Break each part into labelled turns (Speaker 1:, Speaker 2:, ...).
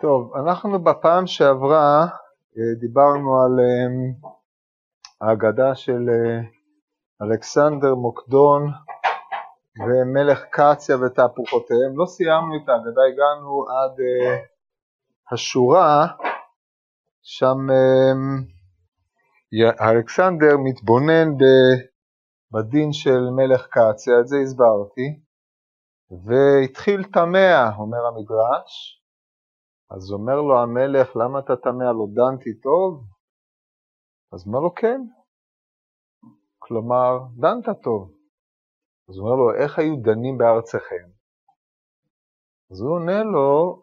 Speaker 1: טוב, אנחנו בפעם שעברה אה, דיברנו על אה, האגדה של אה, אלכסנדר מוקדון ומלך קציה ותהפוכותיהם. לא סיימנו את האגדה, הגענו עד השורה, שם אלכסנדר מתבונן בדין של מלך קציה, את זה הסברתי, והתחיל תמה, אומר המדרש, אז אומר לו המלך, למה אתה תמה? לא דנתי טוב? אז אומר לו, כן. כלומר, דנת טוב. אז הוא אומר לו, איך היו דנים בארצכם? אז הוא עונה לו,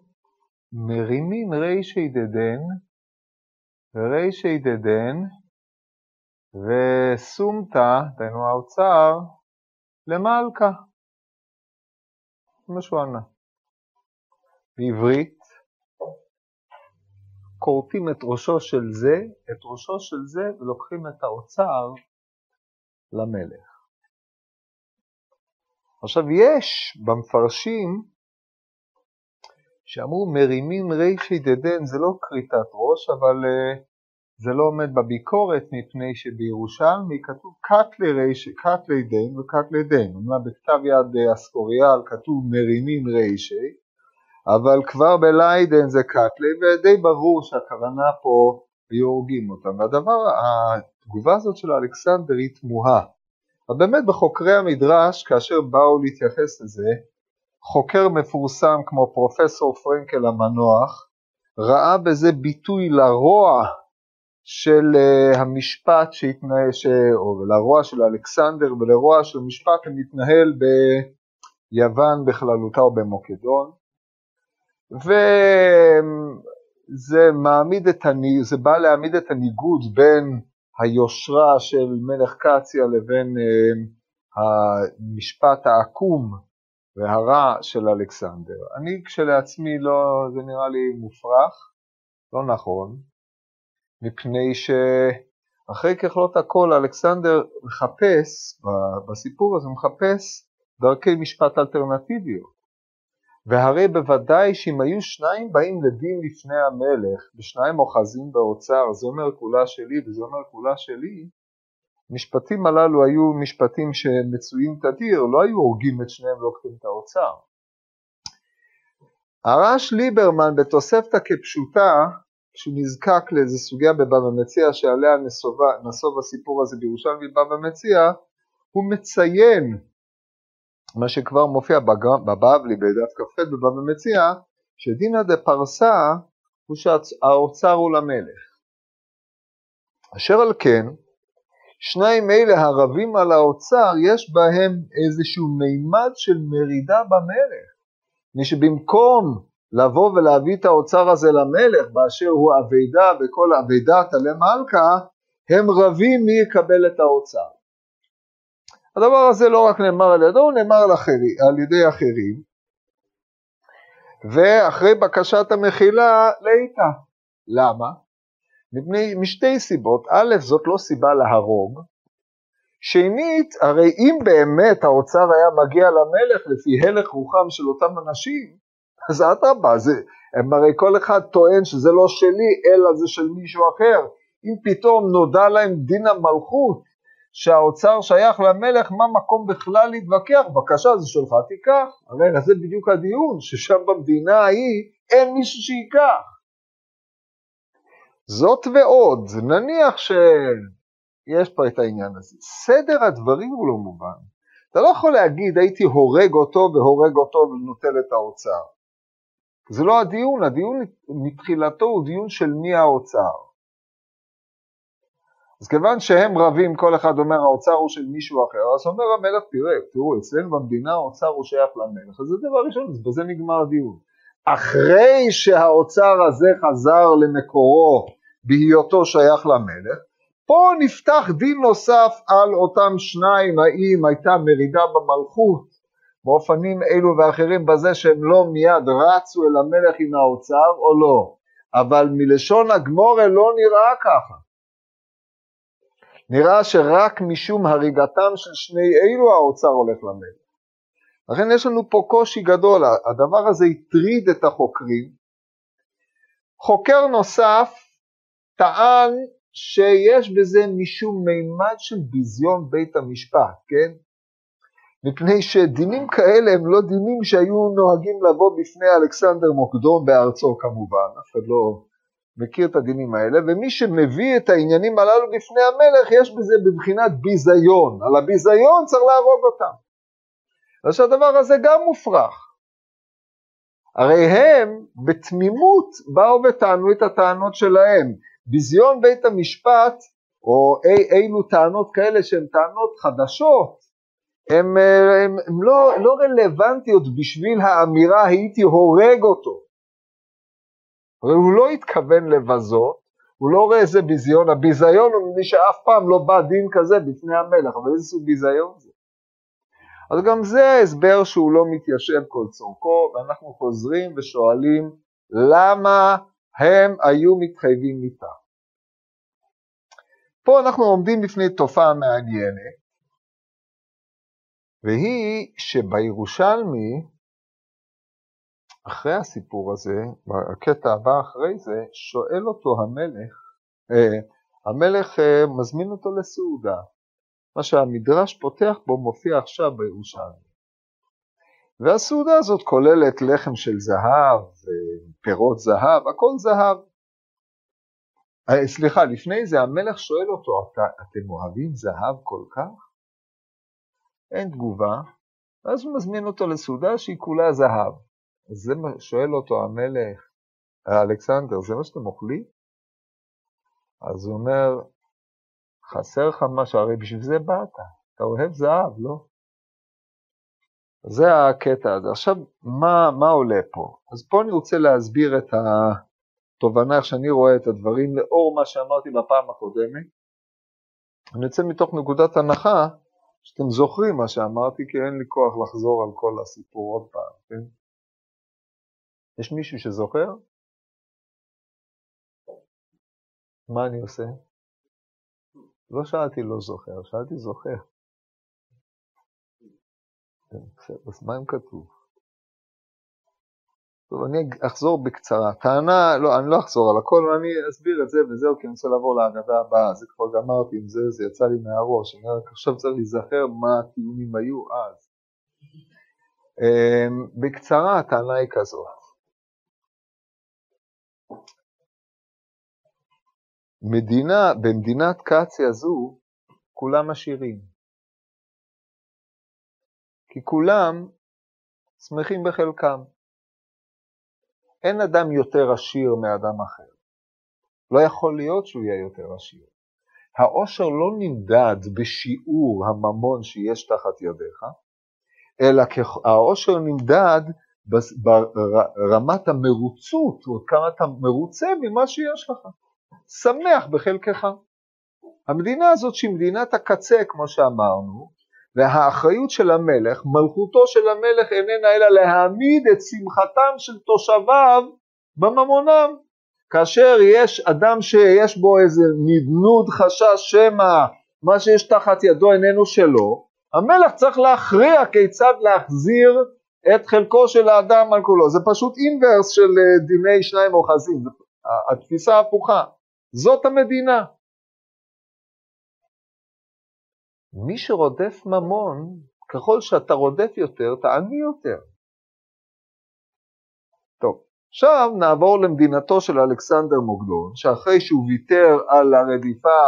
Speaker 1: מרימים רישי דדן, ורישי דדן, וסומתא, דהיינו האוצר, למלכה. זה מה שהוא ענה. בעברית, כורתים את ראשו של זה, את ראשו של זה, ולוקחים את האוצר למלך. עכשיו יש במפרשים שאמרו מרימים רישי דדן, זה לא כריתת ראש, אבל uh, זה לא עומד בביקורת מפני שבירושלמי כתוב קטלי רישי, קטלי דן וקטלי דן. אומנם בכתב יד אה, אסקוריאל כתוב מרימים רישי, אבל כבר בליידן זה קאטלי, ודי ברור שהכוונה פה היו הורגים אותם. והדבר, התגובה הזאת של אלכסנדר היא תמוהה. אבל באמת בחוקרי המדרש, כאשר באו להתייחס לזה, חוקר מפורסם כמו פרופסור פרנקל המנוח, ראה בזה ביטוי לרוע של uh, המשפט שהתנהל, ש... או לרוע של אלכסנדר ולרוע של משפט המתנהל ביוון בכללותה או במוקדון. וזה מעמיד את. זה בא להעמיד את הניגוד בין היושרה של מלך קציה לבין אה, המשפט העקום והרע של אלכסנדר. אני כשלעצמי לא, זה נראה לי מופרך, לא נכון, מפני שאחרי ככלות הכל אלכסנדר מחפש, בסיפור הזה מחפש דרכי משפט אלטרנטיביות. והרי בוודאי שאם היו שניים באים לדין לפני המלך, ושניים אוחזים באוצר, זה אומר כולה שלי וזה אומר כולה שלי, המשפטים הללו היו משפטים שמצויים תדיר, לא היו הורגים את שניהם ולוקחים את האוצר. הרש ליברמן בתוספתא כפשוטה, כשהוא נזקק לאיזה סוגיה בבבא מציע שעליה נסוב הסיפור הזה בירושלמי בבא מציע, הוא מציין מה שכבר מופיע בבבלי בדף כ"ח בבבא מציע, שדינא דפרסה הוא שהאוצר הוא למלך. אשר על כן, שניים אלה הרבים על האוצר, יש בהם איזשהו מימד של מרידה במלך. מי שבמקום לבוא ולהביא את האוצר הזה למלך, באשר הוא אבידה וכל אבידת עלי מלכה, הם רבים מי יקבל את האוצר. הדבר הזה לא רק נאמר על ידו, הוא נאמר על, אחרי, על ידי אחרים, ואחרי בקשת המחילה לאיתה. למה? מפני, משתי סיבות, א', זאת לא סיבה להרוג, שנית, הרי אם באמת האוצר היה מגיע למלך לפי הלך רוחם של אותם אנשים, אז אדרבה, הם הרי כל אחד טוען שזה לא שלי, אלא זה של מישהו אחר. אם פתאום נודע להם דין המלכות, שהאוצר שייך למלך, מה מקום בכלל להתווכח? בבקשה, זה שלך, תיקח. הרי זה בדיוק הדיון, ששם במדינה ההיא אין מישהו שייקח. זאת ועוד, נניח שיש פה את העניין הזה. סדר הדברים הוא לא מובן. אתה לא יכול להגיד הייתי הורג אותו והורג אותו ונוטל את האוצר. זה לא הדיון, הדיון מתחילתו הוא דיון של מי האוצר. אז כיוון שהם רבים, כל אחד אומר האוצר הוא של מישהו אחר, אז אומר המלך, תראה, תראו, אצלנו במדינה האוצר הוא שייך למלך, אז זה דבר ראשון, אז בזה נגמר הדיון. אחרי שהאוצר הזה חזר למקורו בהיותו שייך למלך, פה נפתח דין נוסף על אותם שניים, האם הייתה מרידה במלכות באופנים אלו ואחרים בזה שהם לא מיד רצו אל המלך עם האוצר או לא, אבל מלשון הגמורה לא נראה ככה. נראה שרק משום הריגתם של שני אלו האוצר הולך למלך. לכן יש לנו פה קושי גדול, הדבר הזה הטריד את החוקרים, חוקר נוסף טען שיש בזה משום מימד של ביזיון בית המשפט, כן? מפני שדינים כאלה הם לא דינים שהיו נוהגים לבוא בפני אלכסנדר מוקדון בארצו כמובן, אף אחד לא מכיר את הדינים האלה, ומי שמביא את העניינים הללו בפני המלך, יש בזה בבחינת ביזיון, על הביזיון צריך להרוג אותם. ושהדבר הזה גם מופרך. הרי הם בתמימות באו וטענו את הטענות שלהם. ביזיון בית המשפט, או אי, אילו טענות כאלה שהן טענות חדשות, הן לא, לא רלוונטיות בשביל האמירה הייתי הורג אותו. הרי הוא לא התכוון לבזות, הוא לא רואה איזה ביזיון, הביזיון הוא מי שאף פעם לא בא דין כזה בפני המלך, אבל איזה סוג ביזיון זה? אז גם זה ההסבר שהוא לא מתיישב כל צורכו, ואנחנו חוזרים ושואלים למה הם היו מתחייבים איתה. פה אנחנו עומדים בפני תופעה מעניינת, והיא שבירושלמי, אחרי הסיפור הזה, בקטע הבא אחרי זה, שואל אותו המלך, אה, המלך אה, מזמין אותו לסעודה. מה שהמדרש פותח בו מופיע עכשיו בירושלמי. והסעודה הזאת כוללת לחם של זהב, פירות זהב, הכל זהב. אה, סליחה, לפני זה המלך שואל אותו, אתם אוהבים זהב כל כך? אין תגובה, ואז הוא מזמין אותו לסעודה שהיא כולה זהב. זה מה שואל אותו המלך, אלכסנדר, זה מה שאתם אוכלים? אז הוא אומר, חסר לך משהו, הרי בשביל זה באת, אתה אוהב זהב, לא? זה הקטע הזה. עכשיו, מה, מה עולה פה? אז פה אני רוצה להסביר את התובנה, איך שאני רואה את הדברים, לאור מה שאמרתי בפעם הקודמת. אני יוצא מתוך נקודת הנחה שאתם זוכרים מה שאמרתי, כי אין לי כוח לחזור על כל הסיפור עוד פעם, כן? יש מישהו שזוכר? מה אני עושה? לא שאלתי לא זוכר, שאלתי זוכר. כן, אז מה אם כתוב? טוב, אני אחזור בקצרה. טענה, לא, אני לא אחזור על הכל, אני אסביר את זה וזהו, כי אני רוצה לעבור להגדה הבאה. זה כבר גמרתי עם זה, זה יצא לי מהראש. אני רק עכשיו צריך להיזכר מה הטיעונים היו אז. אמ, בקצרה, הטענה היא כזאת. מדינה, במדינת קצי הזו, כולם עשירים. כי כולם שמחים בחלקם. אין אדם יותר עשיר מאדם אחר. לא יכול להיות שהוא יהיה יותר עשיר. העושר לא נמדד בשיעור הממון שיש תחת ידיך, אלא העושר נמדד ברמת המרוצות, או כמה אתה מרוצה ממה שיש לך. שמח בחלקך. המדינה הזאת שהיא מדינת הקצה, כמו שאמרנו, והאחריות של המלך, מלכותו של המלך איננה אלא להעמיד את שמחתם של תושביו בממונם. כאשר יש אדם שיש בו איזה נדנוד חשש שמא מה שיש תחת ידו איננו שלו, המלך צריך להכריע כיצד להחזיר את חלקו של האדם על כולו. זה פשוט אינברס של אה, דיני שניים אוחזים, התפיסה הפוכה. זאת המדינה. מי שרודף ממון, ככל שאתה רודף יותר, אתה עני יותר. טוב, עכשיו נעבור למדינתו של אלכסנדר מוקדון, שאחרי שהוא ויתר על הרדיפה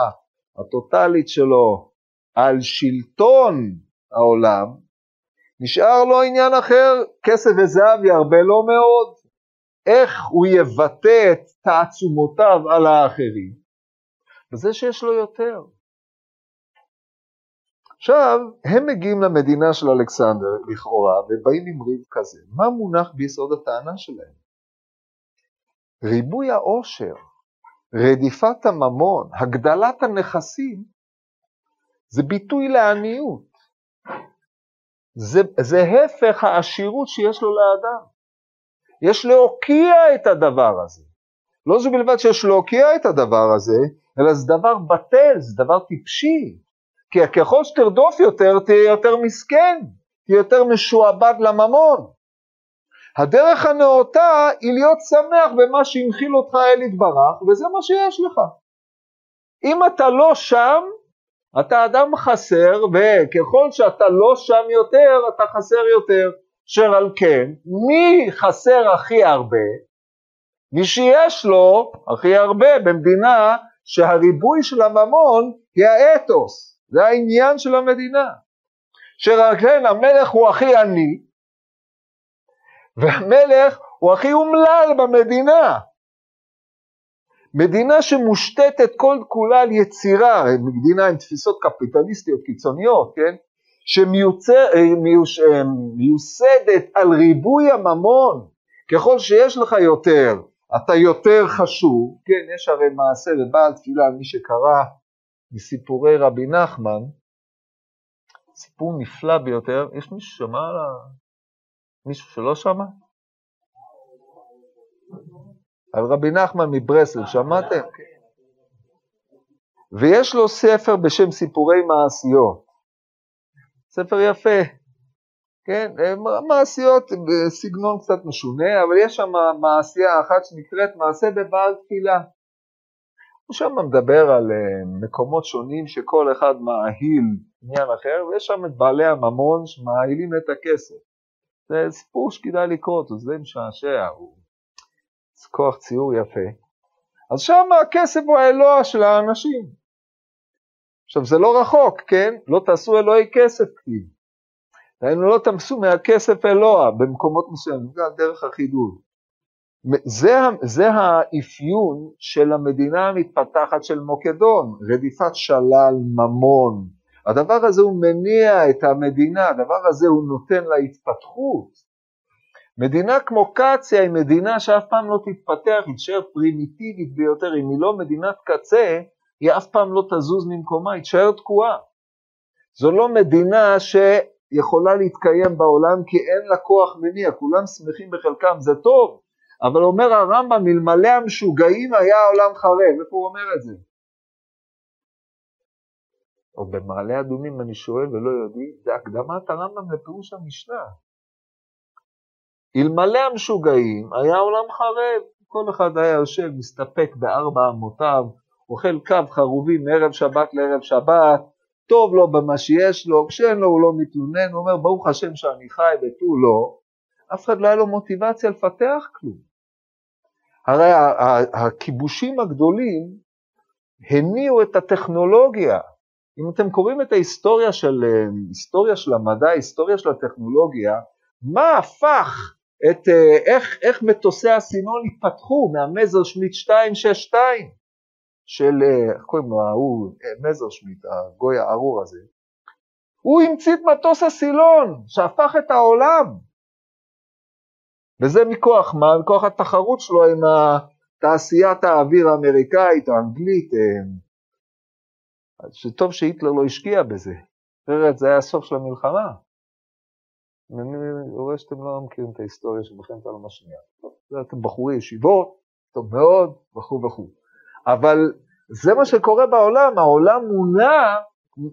Speaker 1: הטוטלית שלו, על שלטון העולם, נשאר לו עניין אחר, כסף וזהב ירבה לו מאוד. איך הוא יבטא את תעצומותיו על האחרים? בזה שיש לו יותר. עכשיו, הם מגיעים למדינה של אלכסנדר, לכאורה, ובאים עם ריב כזה. מה מונח ביסוד הטענה שלהם? ריבוי העושר, רדיפת הממון, הגדלת הנכסים, זה ביטוי לעניות. זה, זה הפך העשירות שיש לו לאדם. יש להוקיע את הדבר הזה. לא זו בלבד שיש להוקיע את הדבר הזה, אלא זה דבר בטל, זה דבר טיפשי. כי ככל שתרדוף יותר, תהיה יותר מסכן, תהיה יותר משועבד לממון. הדרך הנאותה היא להיות שמח במה שהנחיל אותך אל יתברך, וזה מה שיש לך. אם אתה לא שם, אתה אדם חסר, וככל שאתה לא שם יותר, אתה חסר יותר. אשר על כן, מי חסר הכי הרבה? מי שיש לו הכי הרבה במדינה שהריבוי של הממון היא האתוס, זה העניין של המדינה. אשר על כן המלך הוא הכי עני, והמלך הוא הכי אומלל במדינה. מדינה שמושתתת כל כולה על יצירה, מדינה עם תפיסות קפיטליסטיות קיצוניות, כן? שמיוסדת על ריבוי הממון, ככל שיש לך יותר, אתה יותר חשוב, כן, יש הרי מעשה בבעל תפילה, מי שקרא מסיפורי רבי נחמן, סיפור נפלא ביותר, יש מישהו שמע על ה... מישהו שלא שמע? על רבי נחמן מברסל, שמעתם? ויש לו ספר בשם סיפורי מעשיות. ספר יפה, כן, מעשיות בסגנון קצת משונה, אבל יש שם מעשייה אחת שנקראת מעשה בבעל תפילה. הוא שם מדבר על אה, מקומות שונים שכל אחד מעהיל עניין אחר, ויש שם את בעלי הממון שמעהילים את הכסף. זה סיפור שכדאי לקרוא אותו, זה משעשע, הוא כוח ציור יפה. אז שם הכסף הוא האלוה של האנשים. עכשיו זה לא רחוק, כן? לא תעשו אלוהי כסף כתיב. דהיינו לא תמסו מהכסף אלוה במקומות מסוימים, זה הדרך החידוד. זה, זה האפיון של המדינה המתפתחת של מוקדון, רדיפת שלל ממון. הדבר הזה הוא מניע את המדינה, הדבר הזה הוא נותן לה התפתחות. מדינה כמו קציה היא מדינה שאף פעם לא תתפתח, היא תשאר פרימיטיבית ביותר, אם היא לא מדינת קצה, היא אף פעם לא תזוז ממקומה, היא תשאר תקועה. זו לא מדינה שיכולה להתקיים בעולם כי אין לה כוח מניע, כולם שמחים בחלקם, זה טוב, אבל אומר הרמב"ם, אלמלא המשוגעים היה העולם חרב, איפה הוא אומר את זה? או במעלה אדומים אני שואל ולא יודעים, זה הקדמת הרמב"ם לפירוש המשנה. אלמלא המשוגעים היה העולם חרב, כל אחד היה יושב, מסתפק בארבע אמותיו, אוכל קו חרובים מערב שבת לערב שבת, טוב לו במה שיש לו, כשאין לו הוא לא מתלונן, הוא אומר ברוך השם שאני חי ותו לא, אף אחד לא היה לו מוטיבציה לפתח כלום. הרי הכיבושים הגדולים הניעו את הטכנולוגיה. אם אתם קוראים את ההיסטוריה של, היסטוריה של המדע, היסטוריה של הטכנולוגיה, מה הפך את אה, איך, איך מטוסי הסינון התפתחו מהמזר שמיט 262 של, אה, איך קוראים לו, ההוא, אה, מזר שמיט, הגוי הארור הזה, הוא המציא את מטוס הסילון שהפך את העולם. וזה מכוח מה? מכוח התחרות שלו עם תעשיית האוויר האמריקאית, האנגלית, שטוב שהיטלר לא השקיע בזה, אחרת זה היה הסוף של המלחמה. אני רואה שאתם לא מכירים את ההיסטוריה של מלחמת העולם השנייה. אתם בחורי ישיבות, טוב מאוד, וכו' וכו'. אבל זה מה שקורה בעולם, העולם מונע,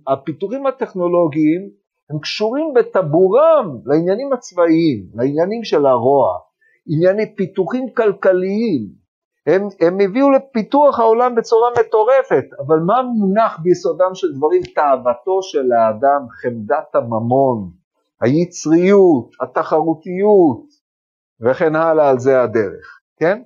Speaker 1: הפיתורים הטכנולוגיים הם קשורים בטבורם לעניינים הצבאיים, לעניינים של הרוע, ענייני פיתוחים כלכליים. הם, הם הביאו לפיתוח העולם בצורה מטורפת, אבל מה מונח ביסודם של דברים? תאוותו של האדם, חמדת הממון. היצריות, התחרותיות, וכן הלאה על זה הדרך, כן?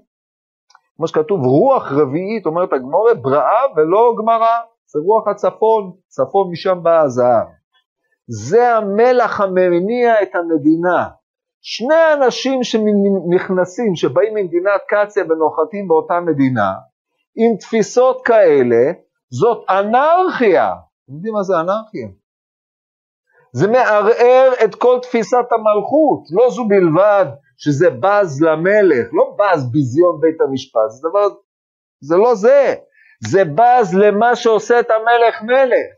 Speaker 1: כמו שכתוב, רוח רביעית, אומרת הגמורה, בראה ולא גמרא, זה רוח הצפון, צפון משם בא הזהב. זה המלח המניע את המדינה. שני אנשים שנכנסים, שבאים ממדינת קציה ונוחתים באותה מדינה, עם תפיסות כאלה, זאת אנרכיה. אתם יודעים מה זה אנרכיה? זה מערער את כל תפיסת המלכות, לא זו בלבד שזה בז למלך, לא בז ביזיון בית המשפט, זה דבר, זה לא זה, זה בז למה שעושה את המלך מלך,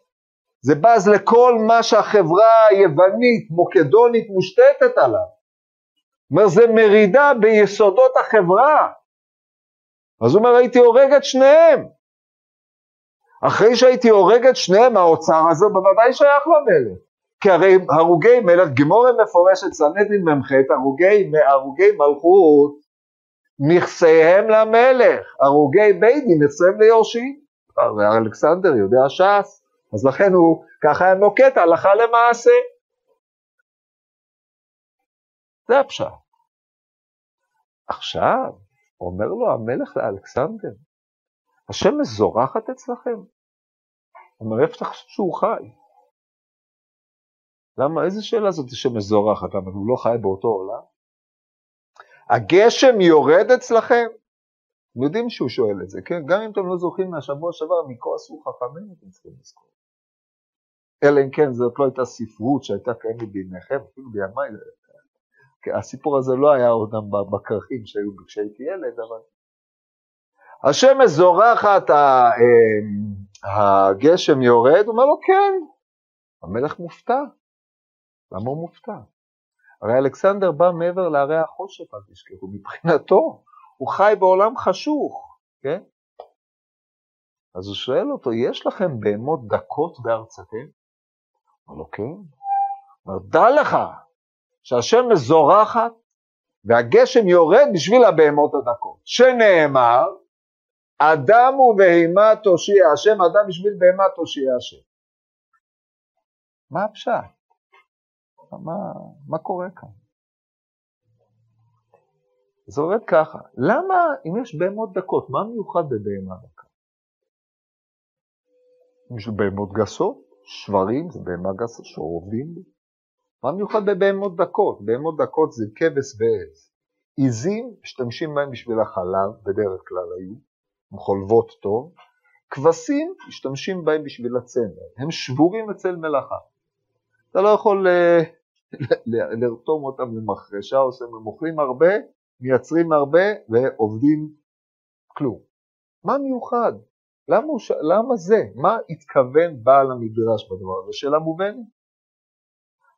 Speaker 1: זה בז לכל מה שהחברה היוונית, מוקדונית, מושתתת עליו. זאת אומרת, זה מרידה ביסודות החברה. אז הוא אומר, הייתי הורג את שניהם. אחרי שהייתי הורג את שניהם, האוצר הזה בוודאי שייך למלך. כי הרי הרוגי מלך, גמורה מפורשת סנדין מ"ח, הרוגי, הרוגי מלכות, נכסיהם למלך, הרוגי בית דין, נכסיהם ליורשים. ואלכסנדר יודע ש"ס, אז לכן הוא ככה היה נוקט הלכה למעשה. זה הפשט. עכשיו, אומר לו המלך לאלכסנדר, השם מזורחת אצלכם? אומר, איפה אתה שהוא חי? למה, איזה שאלה זאת שמזורחת? למה הוא לא חי באותו עולם? הגשם יורד אצלכם? אתם יודעים שהוא שואל את זה, כן? גם אם אתם לא זוכרים מהשבוע שעבר, מכה עשו חכמים, אתם צריכים לזכור. אלא אם כן זאת לא הייתה ספרות שהייתה קיימת בימיכם, אפילו בימיי, הסיפור הזה לא היה עודם בכרכים שהיו כשהייתי ילד, אבל... השמש זורחת, אמ, הגשם יורד, הוא אומר לו כן, המלך מופתע. למה הוא מופתע? הרי אלכסנדר בא מעבר להרי החושך, אל תשכחו, מבחינתו, הוא חי בעולם חשוך, כן? אז הוא שואל אותו, יש לכם בהמות דקות בארצכם? אומר לו, כן. אומר, דע לך שהשם מזורחת והגשם יורד בשביל הבהמות הדקות, שנאמר, אדם ובהמה תושיע השם, אדם בשביל בהמה תושיע השם. מה הפשט? מה, מה קורה כאן? זה עובד ככה, למה אם יש בהמות דקות, מה מיוחד בבהמה דקה? בשביל בהמות גסות, שברים זה בהמה גסה שעובדים בי. מה מיוחד בבהמות דקות? בהמות דקות זה כבש ועז. עיזים, משתמשים בהם בשביל החלב, בדרך כלל היו, הן חולבות טוב. כבשים, משתמשים בהם בשביל הצמר, הם שבורים אצל מלאכה. אתה לא יכול uh, לרתום אותם למחרשה, או שהם אוכלים הרבה, מייצרים הרבה ועובדים כלום. מה מיוחד? למה, ש... למה זה? מה התכוון בעל המדרש בדבר הזה? שאלה מובנת.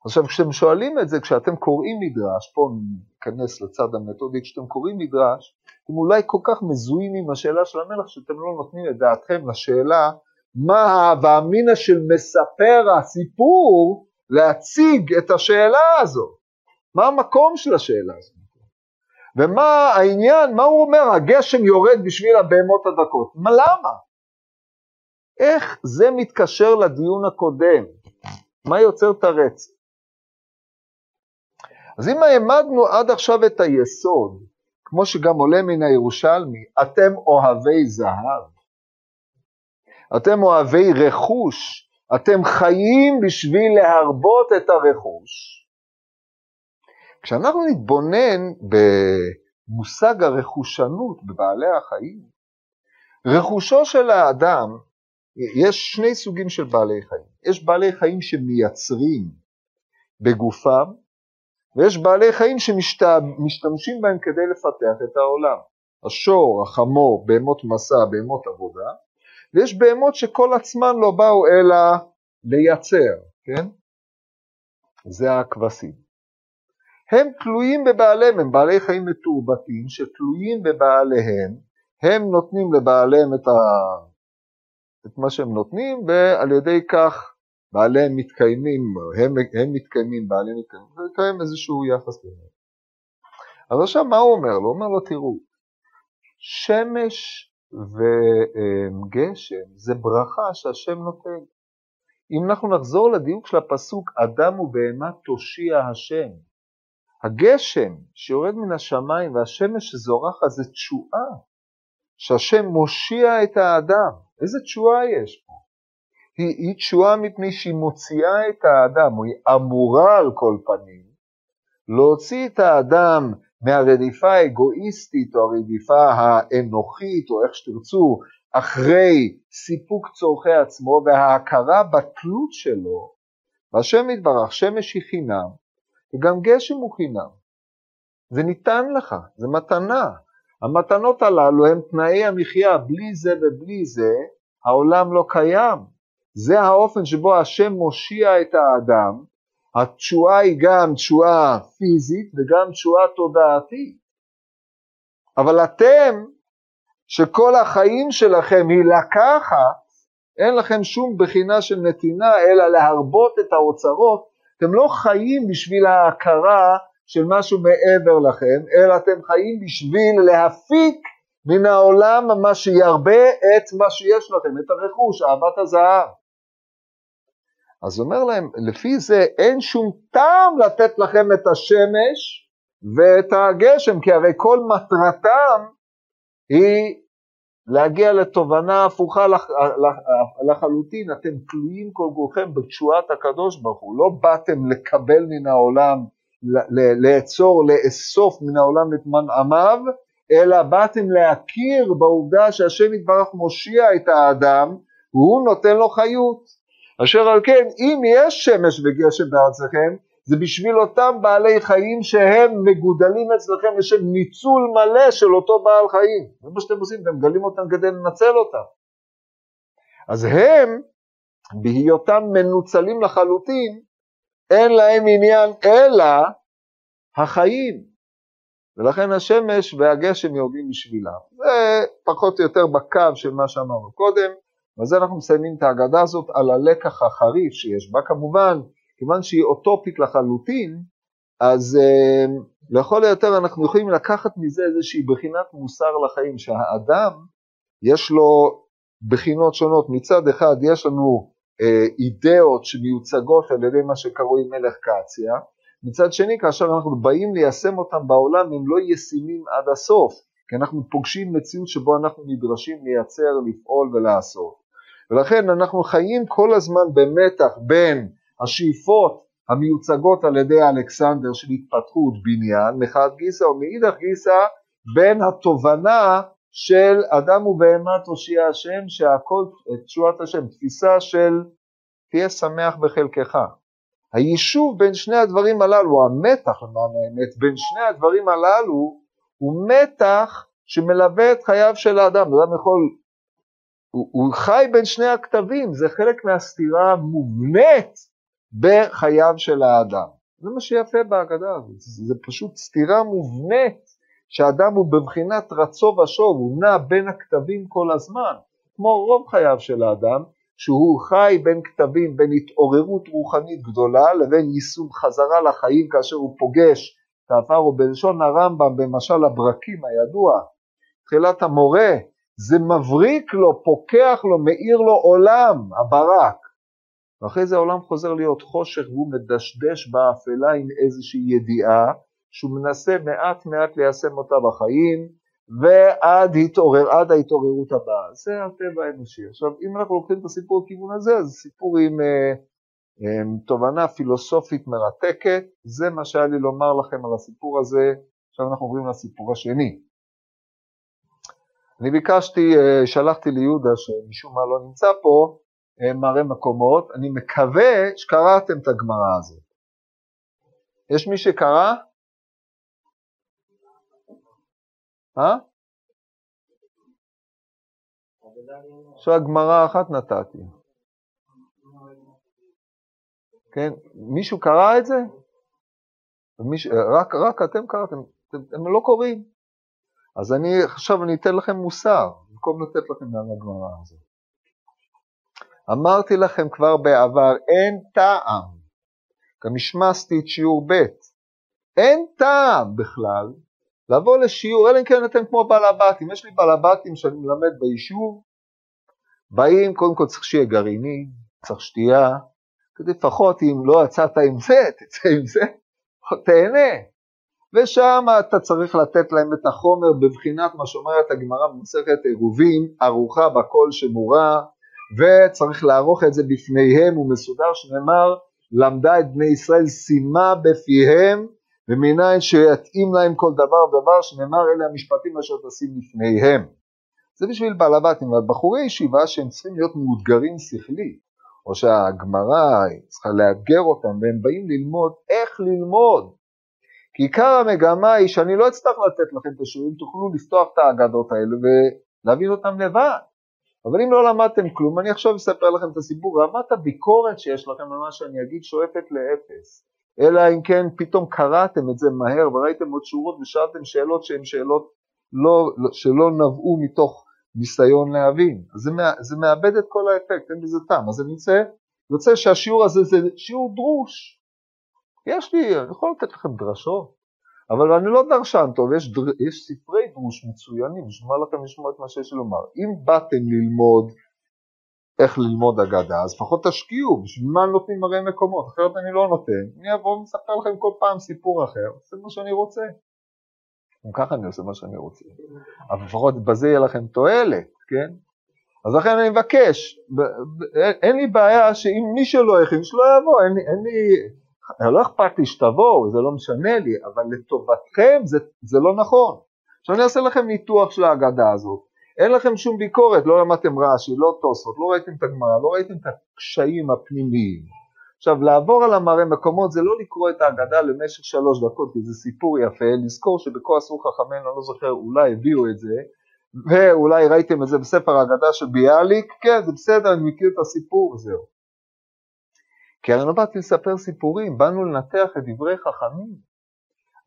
Speaker 1: עכשיו כשאתם שואלים את זה, כשאתם קוראים מדרש, פה ניכנס לצד המתודי, כשאתם קוראים מדרש, אתם אולי כל כך מזוהים עם השאלה של המלך, שאתם לא נותנים את דעתכם לשאלה מה ההווה אמינא של מספר הסיפור להציג את השאלה הזו. מה המקום של השאלה הזו? ומה העניין, מה הוא אומר, הגשם יורד בשביל הבהמות הדקות. מה, למה? איך זה מתקשר לדיון הקודם? מה יוצר את הרצף? אז אם העמדנו עד עכשיו את היסוד, כמו שגם עולה מן הירושלמי, אתם אוהבי זהב, אתם אוהבי רכוש, אתם חיים בשביל להרבות את הרכוש. כשאנחנו נתבונן במושג הרכושנות בבעלי החיים, רכושו של האדם, יש שני סוגים של בעלי חיים. יש בעלי חיים שמייצרים בגופם, ויש בעלי חיים שמשתמשים בהם כדי לפתח את העולם. השור, החמור, בהמות מסע, בהמות עבודה, ויש בהמות שכל עצמן לא באו אלא לייצר, כן? זה הכבשים. הם תלויים בבעליהם, הם בעלי חיים מתורבתים שתלויים בבעליהם, הם נותנים לבעליהם את, ה... את מה שהם נותנים, ועל ידי כך בעליהם מתקיימים, הם, הם מתקיימים, בעליהם מתקיימים, וקיים איזשהו יחס ביניהם. אז עכשיו מה הוא אומר לו? הוא אומר לו, תראו, שמש וגשם זה ברכה שהשם נותן. אם אנחנו נחזור לדיוק של הפסוק, אדם ובהמה תושיע השם. הגשם שיורד מן השמיים והשמש שזורחת זה תשועה, שהשם מושיע את האדם. איזה תשועה יש פה? היא, היא תשועה מפני שהיא מוציאה את האדם, היא אמורה על כל פנים להוציא את האדם מהרדיפה האגואיסטית או הרדיפה האנוכית או איך שתרצו, אחרי סיפוק צורכי עצמו וההכרה בתלות שלו, והשם יתברך, שמש היא חינם, וגם גשם הוא חינם. זה ניתן לך, זה מתנה. המתנות הללו הן תנאי המחיה, בלי זה ובלי זה, העולם לא קיים. זה האופן שבו השם מושיע את האדם, התשועה היא גם תשועה פיזית וגם תשועה תודעתית. אבל אתם, שכל החיים שלכם היא לקחת, אין לכם שום בחינה של נתינה, אלא להרבות את האוצרות אתם לא חיים בשביל ההכרה של משהו מעבר לכם, אלא אתם חיים בשביל להפיק מן העולם מה שירבה את מה שיש לכם, את הרכוש, אהבת הזהב. אז אומר להם, לפי זה אין שום טעם לתת לכם את השמש ואת הגשם, כי הרי כל מטרתם היא להגיע לתובנה הפוכה לח, לח, לחלוטין, אתם תלויים כל כולכם בתשועת הקדוש ברוך הוא, לא באתם לקבל מן העולם, לאצור, לאסוף מן העולם את מנעמיו, אלא באתם להכיר בעובדה שהשם יתברך מושיע את האדם, והוא נותן לו חיות. אשר על כן, אם יש שמש וגשם בארצכם, זה בשביל אותם בעלי חיים שהם מגודלים אצלכם לשם ניצול מלא של אותו בעל חיים. זה מה שאתם עושים, אתם מגלים אותם כדי לנצל אותם. אז הם, בהיותם מנוצלים לחלוטין, אין להם עניין אלא החיים. ולכן השמש והגשם יורדים בשבילם. זה פחות או יותר בקו של מה שאמרנו קודם, ובזה אנחנו מסיימים את ההגדה הזאת על הלקח החריף שיש בה. כמובן, כיוון שהיא אוטופית לחלוטין, אז אה, לכל היותר אנחנו יכולים לקחת מזה איזושהי בחינת מוסר לחיים, שהאדם יש לו בחינות שונות, מצד אחד יש לנו אה, אידאות שמיוצגות על ידי מה שקרוי מלך קציה, מצד שני כאשר אנחנו באים ליישם אותם בעולם הם לא ישימים עד הסוף, כי אנחנו פוגשים מציאות שבו אנחנו נדרשים לייצר, לפעול ולעשות. ולכן אנחנו חיים כל הזמן במתח בין השאיפות המיוצגות על ידי אלכסנדר של התפתחות בניין מחד גיסא ומאידך גיסא בין התובנה של אדם ובהמה תושיע השם שהכל תשועת השם, תפיסה של תהיה שמח בחלקך. היישוב בין שני הדברים הללו, המתח למען האמת בין שני הדברים הללו הוא מתח שמלווה את חייו של האדם, אדם יכול, הוא, הוא חי בין שני הכתבים, זה חלק מהסתירה המובנית בחייו של האדם. זה מה שיפה בהגדה הזאת, זה פשוט סתירה מובנית שהאדם הוא בבחינת רצו ושוב, הוא נע בין הכתבים כל הזמן, כמו רוב חייו של האדם, שהוא חי בין כתבים, בין התעוררות רוחנית גדולה לבין יישום חזרה לחיים כאשר הוא פוגש את העפר, ובלשון הרמב"ם במשל הברקים הידוע, תחילת המורה, זה מבריק לו, פוקח לו, מאיר לו עולם, הברק. ואחרי זה העולם חוזר להיות חושך והוא מדשדש באפלה עם איזושהי ידיעה שהוא מנסה מעט מעט ליישם אותה בחיים ועד התעורר, עד ההתעוררות הבאה. זה הטבע האנושי. עכשיו אם אנחנו לוקחים את הסיפור לכיוון הזה, זה סיפור עם, אה, עם תובנה פילוסופית מרתקת, זה מה שהיה לי לומר לכם על הסיפור הזה, עכשיו אנחנו עוברים לסיפור השני. אני ביקשתי, אה, שלחתי ליהודה שמשום מה לא נמצא פה, אה, מראה מקומות, אני מקווה שקראתם את הגמרא הזאת. יש מי שקרא? אה? עכשיו גמרא אחת נתתי. כן, מישהו קרא את זה? רק, רק אתם קראתם, הם לא קוראים. אז אני עכשיו אני אתן לכם מוסר, במקום לתת לכם על הגמרא הזאת. אמרתי לכם כבר בעבר, אין טעם, גם השמסתי את שיעור ב', אין טעם בכלל לבוא לשיעור, אלא אם כן אתם כמו בעלבתים, יש לי בעלבתים שאני מלמד ביישוב, באים, קודם כל צריך שיהיה גרעיני, צריך שתייה, כדי לפחות אם לא יצאת עם זה, תצא עם זה, תהנה. ושם אתה צריך לתת להם את החומר בבחינת מה שאומרת הגמרא במסכת עירובין, ארוחה בכל שמורה, וצריך לערוך את זה בפניהם, ומסודר שנאמר, למדה את בני ישראל שימה בפיהם, ומניין שיתאים להם כל דבר ודבר, שנאמר אלה המשפטים אשר תשים לפניהם. זה בשביל בעל הבתים, אבל בחורי ישיבה שהם צריכים להיות מאותגרים שכלית, או שהגמרא צריכה לאתגר אותם, והם באים ללמוד איך ללמוד. כי עיקר המגמה היא שאני לא אצטרך לתת לכם את השיעורים, תוכלו לפתוח את האגדות האלה ולהבין אותם לבד. אבל אם לא למדתם כלום, אני עכשיו אספר לכם את הסיפור, רמת הביקורת שיש לכם על מה שאני אגיד שואפת לאפס. אלא אם כן פתאום קראתם את זה מהר וראיתם עוד שורות ושאלתם שאלות שהן שאלות לא, שלא נבעו מתוך ניסיון להבין. אז זה, זה מאבד את כל האפקט, אין בזה טעם. אז אני יוצא, יוצא שהשיעור הזה זה שיעור דרוש. יש לי, אני יכול לתת לכם דרשות, אבל אני לא דרשן טוב, יש, דר, יש ספרי דרוש מצוינים, נשמע לכם לשמוע את מה שיש לומר. אם באתם ללמוד איך ללמוד אגדה, אז לפחות תשקיעו, בשביל מה נותנים הרי מקומות, אחרת אני לא נותן, אני אבוא ומספר לכם כל פעם סיפור אחר, זה מה שאני רוצה. גם ככה אני עושה מה שאני רוצה, אבל לפחות בזה יהיה לכם תועלת, כן? אז לכן אני מבקש, אין לי בעיה שאם מי שלא יכין, שלא יבוא, אין לי, אין לי, לא אכפת לי שתבואו, זה לא משנה לי, אבל לטובתכם זה, זה לא נכון. עכשיו אני אעשה לכם ניתוח של ההגדה הזאת. אין לכם שום ביקורת, לא למדתם רש"י, לא תוספות, לא ראיתם את הגמרא, לא ראיתם את הקשיים הפנימיים. עכשיו, לעבור על המראה מקומות זה לא לקרוא את ההגדה למשך שלוש דקות, כי זה סיפור יפה, לזכור שבכה עשו חכמינו, אני לא זוכר, אולי הביאו את זה, ואולי ראיתם את זה בספר ההגדה של ביאליק, כן, זה בסדר, אני מכיר את הסיפור וזהו. כי אני לא באתי לספר סיפורים, באנו לנתח את דברי חכמים.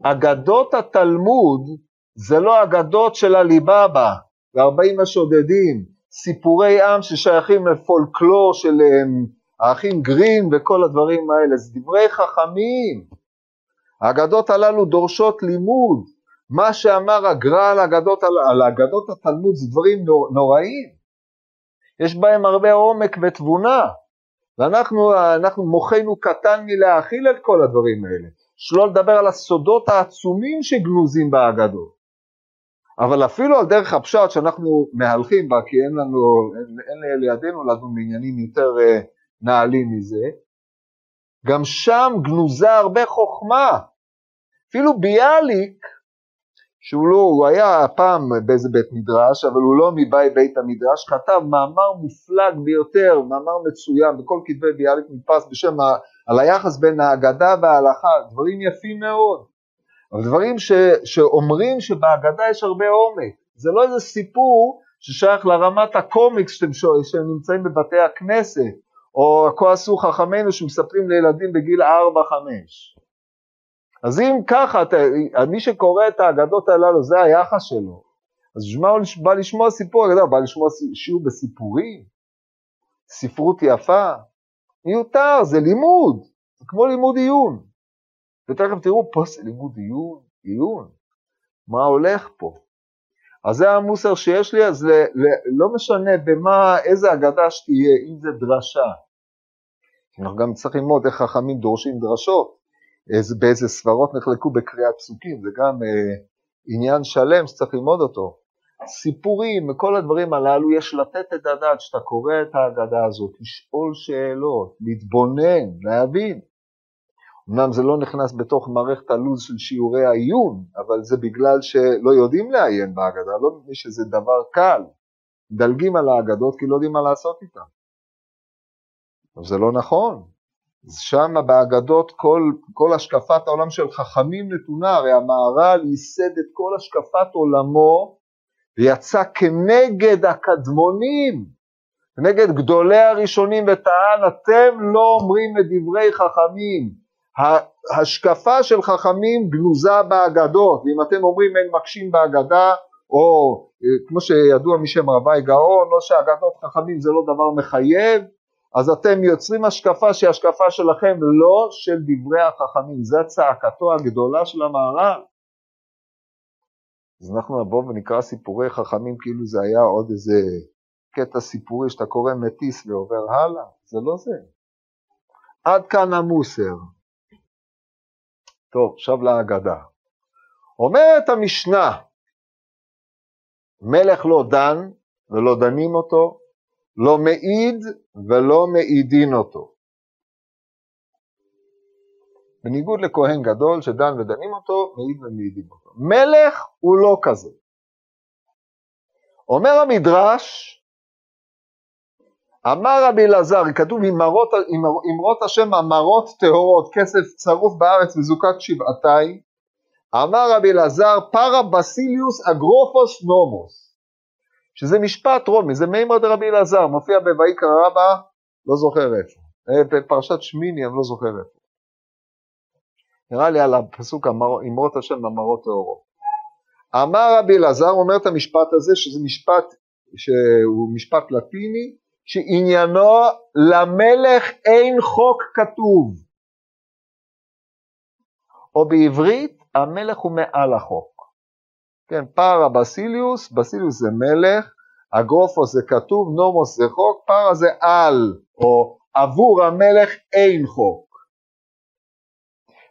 Speaker 1: אגדות התלמוד זה לא אגדות של הליבאבא וארבעים השודדים, סיפורי עם ששייכים לפולקלור של האחים גרין וכל הדברים האלה, זה דברי חכמים. האגדות הללו דורשות לימוד. מה שאמר הגר"א על אגדות, על אגדות התלמוד זה דברים נוראים. יש בהם הרבה עומק ותבונה, ואנחנו אנחנו, מוחנו קטן מלהכיל את כל הדברים האלה. שלא לדבר על הסודות העצומים שגנוזים באגדות. אבל אפילו על דרך הפשט שאנחנו מהלכים בה, כי אין לנו, אין, אין לידינו לדון בעניינים יותר uh, נעלים מזה, גם שם גנוזה הרבה חוכמה. אפילו ביאליק, שהוא לא, הוא היה פעם באיזה בית מדרש, אבל הוא לא מבאי בית המדרש, כתב מאמר מופלג ביותר, מאמר מצוין, בכל כתבי ביאליק נתפס בשם ה, על היחס בין ההגדה וההלכה, דברים יפים מאוד. אבל דברים ש, שאומרים שבהגדה יש הרבה עומק, זה לא איזה סיפור ששייך לרמת הקומיקס שאתם שנמצאים בבתי הכנסת, או כה עשו חכמינו שמספרים לילדים בגיל 4-5. אז אם ככה, מי שקורא את האגדות הללו, זה היחס שלו, אז מה הוא בא לשמוע סיפור אגדה? בא לשמוע שיעור בסיפורים? ספרות יפה? מיותר, זה לימוד, זה כמו לימוד עיון. ותכף תראו, פה זה לימוד עיון, עיון. מה הולך פה? אז זה המוסר שיש לי, אז ל, ל, לא משנה במה, איזה אגדה שתהיה, אם זה דרשה. אנחנו גם צריכים ללמוד איך חכמים דורשים דרשות, איזה, באיזה סברות נחלקו בקריאת פסוקים, זה גם אה, עניין שלם שצריך ללמוד אותו. סיפורים וכל הדברים הללו, יש לתת את הדעת שאתה קורא את ההגדה הזאת, לשאול שאלות, להתבונן, להבין. אמנם זה לא נכנס בתוך מערכת הלו"ז של שיעורי העיון, אבל זה בגלל שלא יודעים לעיין בהגדה, לא מפני שזה דבר קל. מדלגים על ההגדות כי לא יודעים מה לעשות איתן. אבל זה לא נכון. שם בהגדות כל, כל השקפת העולם של חכמים נתונה, הרי המהר"ל ייסד את כל השקפת עולמו ויצא כנגד הקדמונים, כנגד גדולי הראשונים וטען אתם לא אומרים את דברי חכמים, ההשקפה של חכמים גנוזה באגדות, ואם אתם אומרים אין מקשים באגדה, או כמו שידוע משם רבי גאון, לא שאגדות חכמים זה לא דבר מחייב, אז אתם יוצרים השקפה שהיא השקפה שלכם, לא של דברי החכמים, זה צעקתו הגדולה של המהר"ל. אז אנחנו נבוא ונקרא סיפורי חכמים כאילו זה היה עוד איזה קטע סיפורי שאתה קורא מטיס ועובר הלאה, זה לא זה. עד כאן המוסר. טוב, עכשיו להגדה. אומרת המשנה, מלך לא דן ולא דנים אותו, לא מעיד ולא מעידין אותו. בניגוד לכהן גדול שדן ודנים אותו, מעיד ומעידים אותו. מלך הוא לא כזה. אומר המדרש, אמר רבי אלעזר, כתוב אמרות, אמרות השם אמרות טהורות, כסף צרוף בארץ וזוקק שבעתיים, אמר רבי אלעזר פרה בסיליוס אגרופוס נומוס, שזה משפט רומי, זה מימר דרבי אלעזר, מופיע בויקרא רבה, לא זוכר איפה, אה, בפרשת שמיני, אני לא זוכר איפה. נראה לי על הפסוק אמרות השם אמרות טהורות. אמר רבי אלעזר, אומר את המשפט הזה, שזה משפט שהוא משפט לטיני, שעניינו למלך אין חוק כתוב. או בעברית, המלך הוא מעל החוק. כן, פארה בסיליוס, בסיליוס זה מלך, אגרופוס זה כתוב, נומוס זה חוק, פארה זה על, או עבור המלך אין חוק.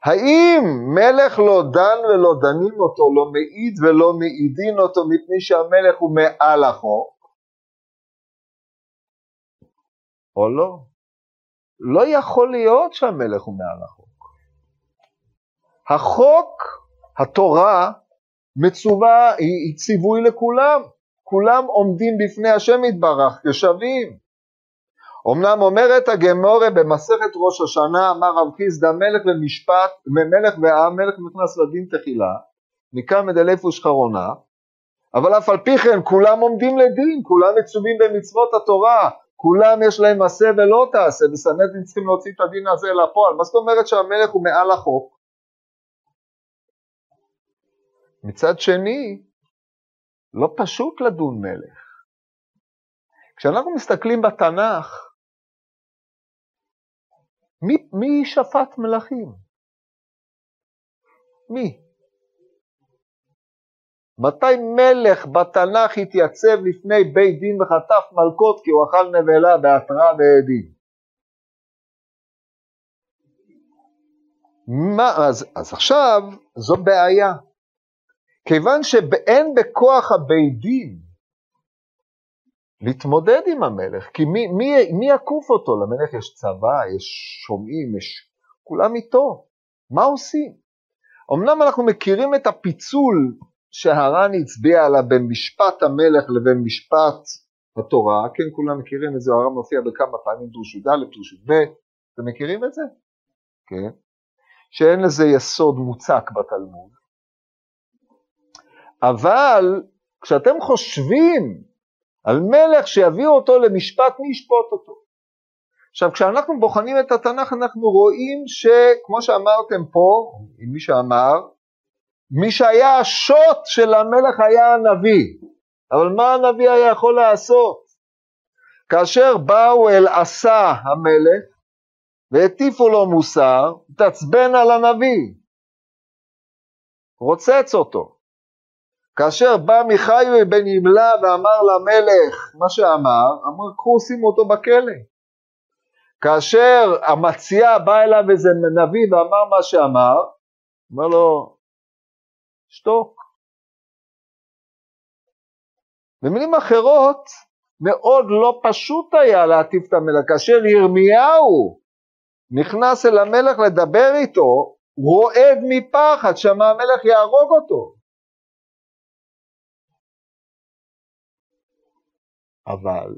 Speaker 1: האם מלך לא דן ולא דנים אותו, לא מעיד ולא מעידין אותו מפני שהמלך הוא מעל החוק? או לא? לא יכול להיות שהמלך הוא מעל החוק. החוק, התורה, מצווה, היא ציווי לכולם. כולם עומדים בפני השם יתברך כשווים. אמנם אומרת הגמורה במסכת ראש השנה, אמר רב חיסדא מלך ומשפט, מלך ועם, מלך נכנס לדין תחילה, מכאן מדלף ושחרונה, אבל אף על פי כן כולם עומדים לדין, כולם מצווים במצוות התורה, כולם יש להם עשה ולא תעשה, וסנדלין צריכים להוציא את הדין הזה לפועל. מה זאת אומרת שהמלך הוא מעל החוק? מצד שני, לא פשוט לדון מלך. כשאנחנו מסתכלים בתנ"ך, מי, מי שפט מלכים? מי? מתי מלך בתנ"ך התייצב לפני בית דין וחטף מלקות כי הוא אכל נבלה בהתראה ועדים? מה, אז, אז עכשיו זו בעיה. כיוון שאין בכוח הבית דין להתמודד עם המלך, כי מי, מי, מי יקוף אותו? למלך יש צבא, יש שומעים, יש... כולם איתו. מה עושים? אמנם אנחנו מכירים את הפיצול שהר"ן הצביע עליו בין משפט המלך לבין משפט התורה, כן, כולם מכירים את זה, הר"ן מופיע בכמה פעמים דרוש י"א, דרוש י"ב, אתם מכירים את זה? כן. שאין לזה יסוד מוצק בתלמוד. אבל כשאתם חושבים על מלך שיביאו אותו למשפט, מי ישפוט אותו? עכשיו, כשאנחנו בוחנים את התנ"ך, אנחנו רואים שכמו שאמרתם פה, עם מי שאמר, מי שהיה השוט של המלך היה הנביא. אבל מה הנביא היה יכול לעשות? כאשר באו אל עשה המלך והטיפו לו מוסר, תעצבן על הנביא, רוצץ אותו. כאשר בא מיכאי בן ימלה ואמר למלך מה שאמר, אמר קחו שימו אותו בכלא. כאשר המציע בא אליו איזה נביא ואמר מה שאמר, אמר לו, שתוק. במילים אחרות, מאוד לא פשוט היה להטיף את המלך. כאשר ירמיהו נכנס אל המלך לדבר איתו, רועד מפחד שמא המלך יהרוג אותו. אבל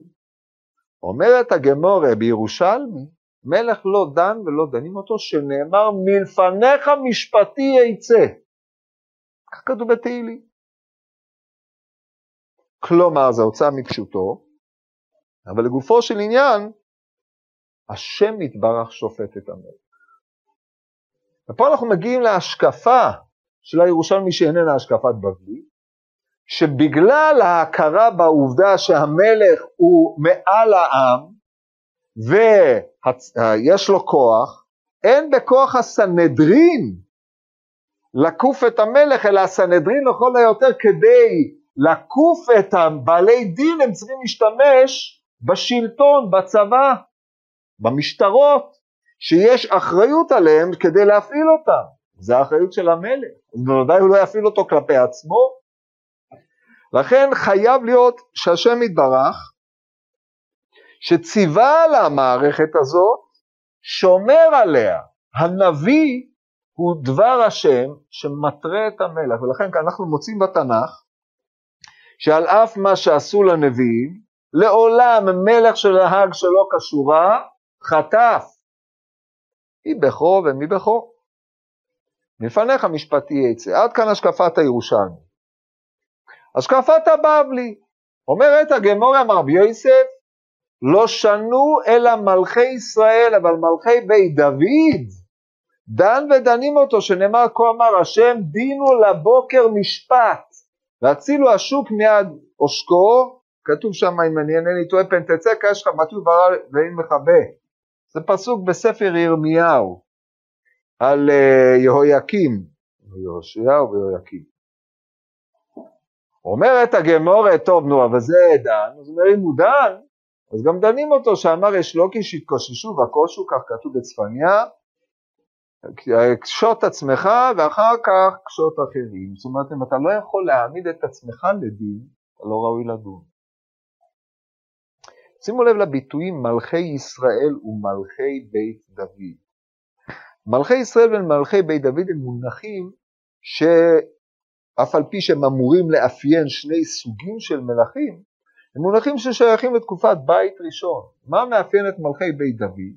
Speaker 1: אומרת הגמורה בירושלמי, מלך לא דן ולא דנים אותו, שנאמר מלפניך משפטי יצא. כך כתוב בתהילים. כלומר, זה הוצאה מפשוטו, אבל לגופו של עניין, השם יתברך שופט את המלך. ופה אנחנו מגיעים להשקפה של הירושלמי שאיננה השקפת בבלי, שבגלל ההכרה בעובדה שהמלך הוא מעל העם ויש לו כוח, אין בכוח הסנהדרין לקוף את המלך, אלא הסנהדרין לכל היותר כדי לקוף את הבעלי דין הם צריכים להשתמש בשלטון, בצבא, במשטרות, שיש אחריות עליהם כדי להפעיל אותם. זה האחריות של המלך. בוודאי הוא לא יפעיל אותו כלפי עצמו. לכן חייב להיות שהשם יתברך, שציווה על המערכת הזאת, שומר עליה. הנביא הוא דבר השם שמתרה את המלך, ולכן אנחנו מוצאים בתנ"ך שעל אף מה שעשו לנביאים, לעולם מלך שנהג שלא כשורה, חטף. מי בכו ומי בכו. מלפניך משפטי יצא. עד כאן השקפת הירושלמי. השקפת הבבלי. אומרת הגמור אמר רבי יוסף, לא שנו אלא מלכי ישראל, אבל מלכי בית דוד, דן ודנים אותו, שנאמר כה אמר השם, диנו לבוקר משפט, והצילו השוק מיד עושקו, כתוב שם אם אני אינני טועה פן תצא כאש חמתו ברא ואין מכבה. זה פסוק בספר ירמיהו. על אה, יהויקים, יהושיהו ויהויקים. אומרת הגמורת, טוב נו, אבל זה דן, אז אומר, אם הוא דן, אז גם דנים אותו, שאמר יש לוקי שהתקוששו והקושו, כך כתוב בצפניה, קשוט עצמך ואחר כך קשוט אחרים. זאת אומרת, אם אתה לא יכול להעמיד את עצמך לדין, אתה לא ראוי לדון. שימו לב לביטויים מלכי ישראל ומלכי בית דוד. מלכי ישראל ומלכי בית דוד הם מונחים שאף על פי שהם אמורים לאפיין שני סוגים של מלכים, הם מונחים ששייכים לתקופת בית ראשון. מה מאפיין את מלכי בית דוד?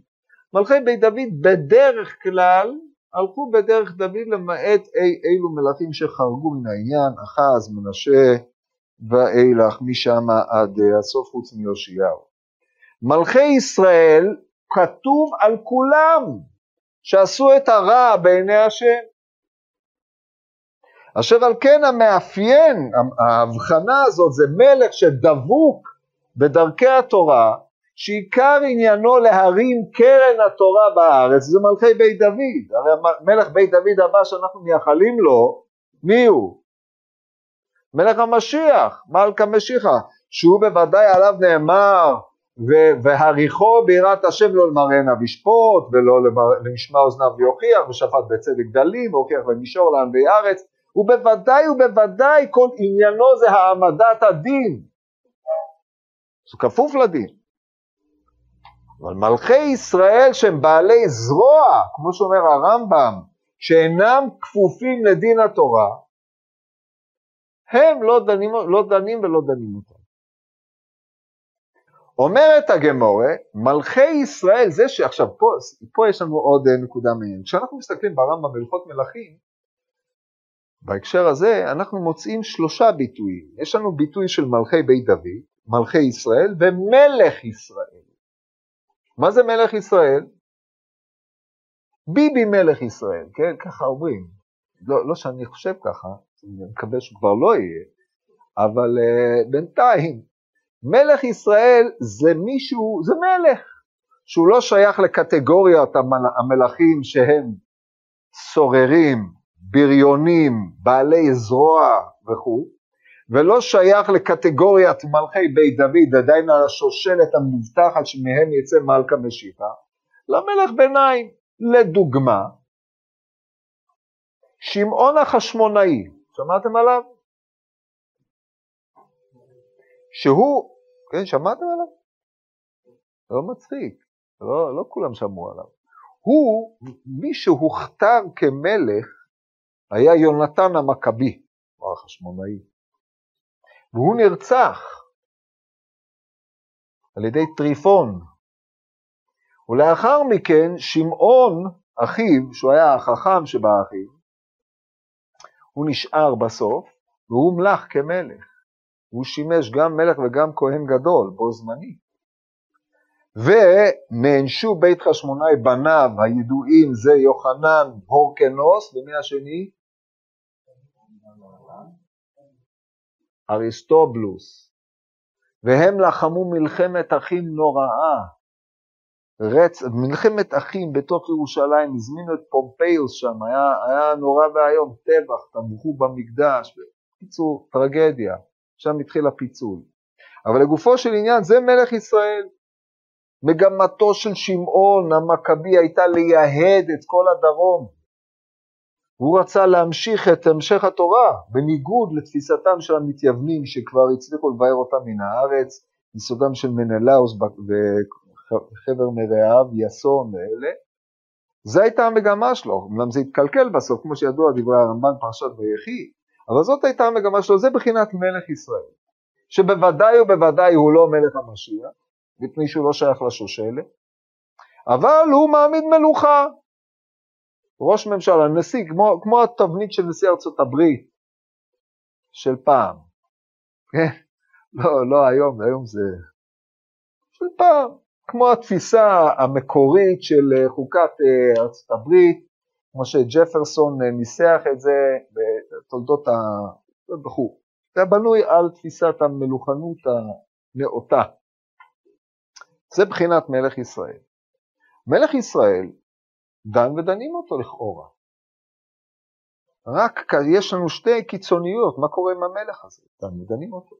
Speaker 1: מלכי בית דוד בדרך כלל הלכו בדרך דוד למעט אי אילו מלכים שחרגו מן העניין, אחז, מנשה ואילך, משם עד אה, הסוף חוץ מיאשיהו. מלכי ישראל כתוב על כולם שעשו את הרע בעיני השם. אשר על כן המאפיין, ההבחנה הזאת זה מלך שדבוק בדרכי התורה, שעיקר עניינו להרים קרן התורה בארץ, זה מלכי בית דוד, הרי מלך בית דוד הבא שאנחנו מייחלים לו, מי הוא? מלך המשיח, מלכה משיחה, שהוא בוודאי עליו נאמר והריחו ביראת השם לא למראנה וישפוט ולא למשמע אוזניו ויוכיח ושפט בצדק דלים והוכיח במישור לענבי ארץ ובוודאי ובוודאי כל עניינו זה העמדת הדין. זה כפוף לדין. אבל מלכי ישראל שהם בעלי זרוע כמו שאומר הרמב"ם שאינם כפופים לדין התורה הם לא דנים, לא דנים ולא דנים אותם. אומרת הגמורה, מלכי ישראל, זה שעכשיו פה, פה יש לנו עוד נקודה מעניינת. כשאנחנו מסתכלים ברמב"ם בהלכות מלכים, בהקשר הזה אנחנו מוצאים שלושה ביטויים. יש לנו ביטוי של מלכי בית דוד, מלכי ישראל ומלך ישראל. מה זה מלך ישראל? ביבי מלך ישראל, כן? ככה אומרים. לא, לא שאני חושב ככה, אני מקווה שכבר לא יהיה, אבל uh, בינתיים מלך ישראל זה מישהו, זה מלך, שהוא לא שייך לקטגוריית המלכים שהם סוררים, בריונים, בעלי זרוע וכו', ולא שייך לקטגוריית מלכי בית דוד, עדיין על השושלת המובטחת שמהם יצא מלכה משיחה, למלך ביניים. לדוגמה, שמעון החשמונאי, שמעתם עליו? שהוא, כן, שמעתם עליו? לא מצחיק, לא, לא כולם שמעו עליו. הוא, מי שהוכתר כמלך, היה יונתן המכבי, או החשמונאי, והוא נרצח על ידי טריפון. ולאחר מכן שמעון, אחיו, שהוא היה החכם שבאחיו, הוא נשאר בסוף, והוא מלך כמלך. הוא שימש גם מלך וגם כהן גדול בו זמני. ונענשו בית חשמונאי בניו הידועים זה יוחנן הורקנוס, ומי השני? אריסטובלוס. והם לחמו מלחמת אחים נוראה. רצ... מלחמת אחים בתוך ירושלים, הזמינו את פומפיוס שם, היה, היה נורא ואיום, טבח, טבחו במקדש, בקיצור, טרגדיה. שם התחיל הפיצול. אבל לגופו של עניין, זה מלך ישראל. מגמתו של שמעון המכבי הייתה לייהד את כל הדרום. הוא רצה להמשיך את המשך התורה, בניגוד לתפיסתם של המתייוונים שכבר הצליחו לבאר אותה מן הארץ, יסודם של מנלאוס וחבר מרעיו, יסון ואלה. זו הייתה המגמה שלו, אמנם זה התקלקל בסוף, כמו שידוע דברי הרמב"ן פרשת ויחי, אבל זאת הייתה המגמה שלו, זה בחינת מלך ישראל, שבוודאי ובוודאי הוא לא מלך המשיח, מפני שהוא לא שייך לשושלת, אבל הוא מעמיד מלוכה. ראש ממשלה, נשיא, כמו, כמו התבנית של נשיא ארצות הברית של פעם. כן? לא, לא היום, היום זה... של פעם. כמו התפיסה המקורית של חוקת אה, ארצות הברית, כמו שג'פרסון אה, ניסח את זה בתולדות ה... וכו'. זה בנוי על תפיסת המלוכנות הנאותה. זה בחינת מלך ישראל. מלך ישראל דן ודנים אותו לכאורה. רק יש לנו שתי קיצוניות, מה קורה עם המלך הזה? דן ודנים אותו.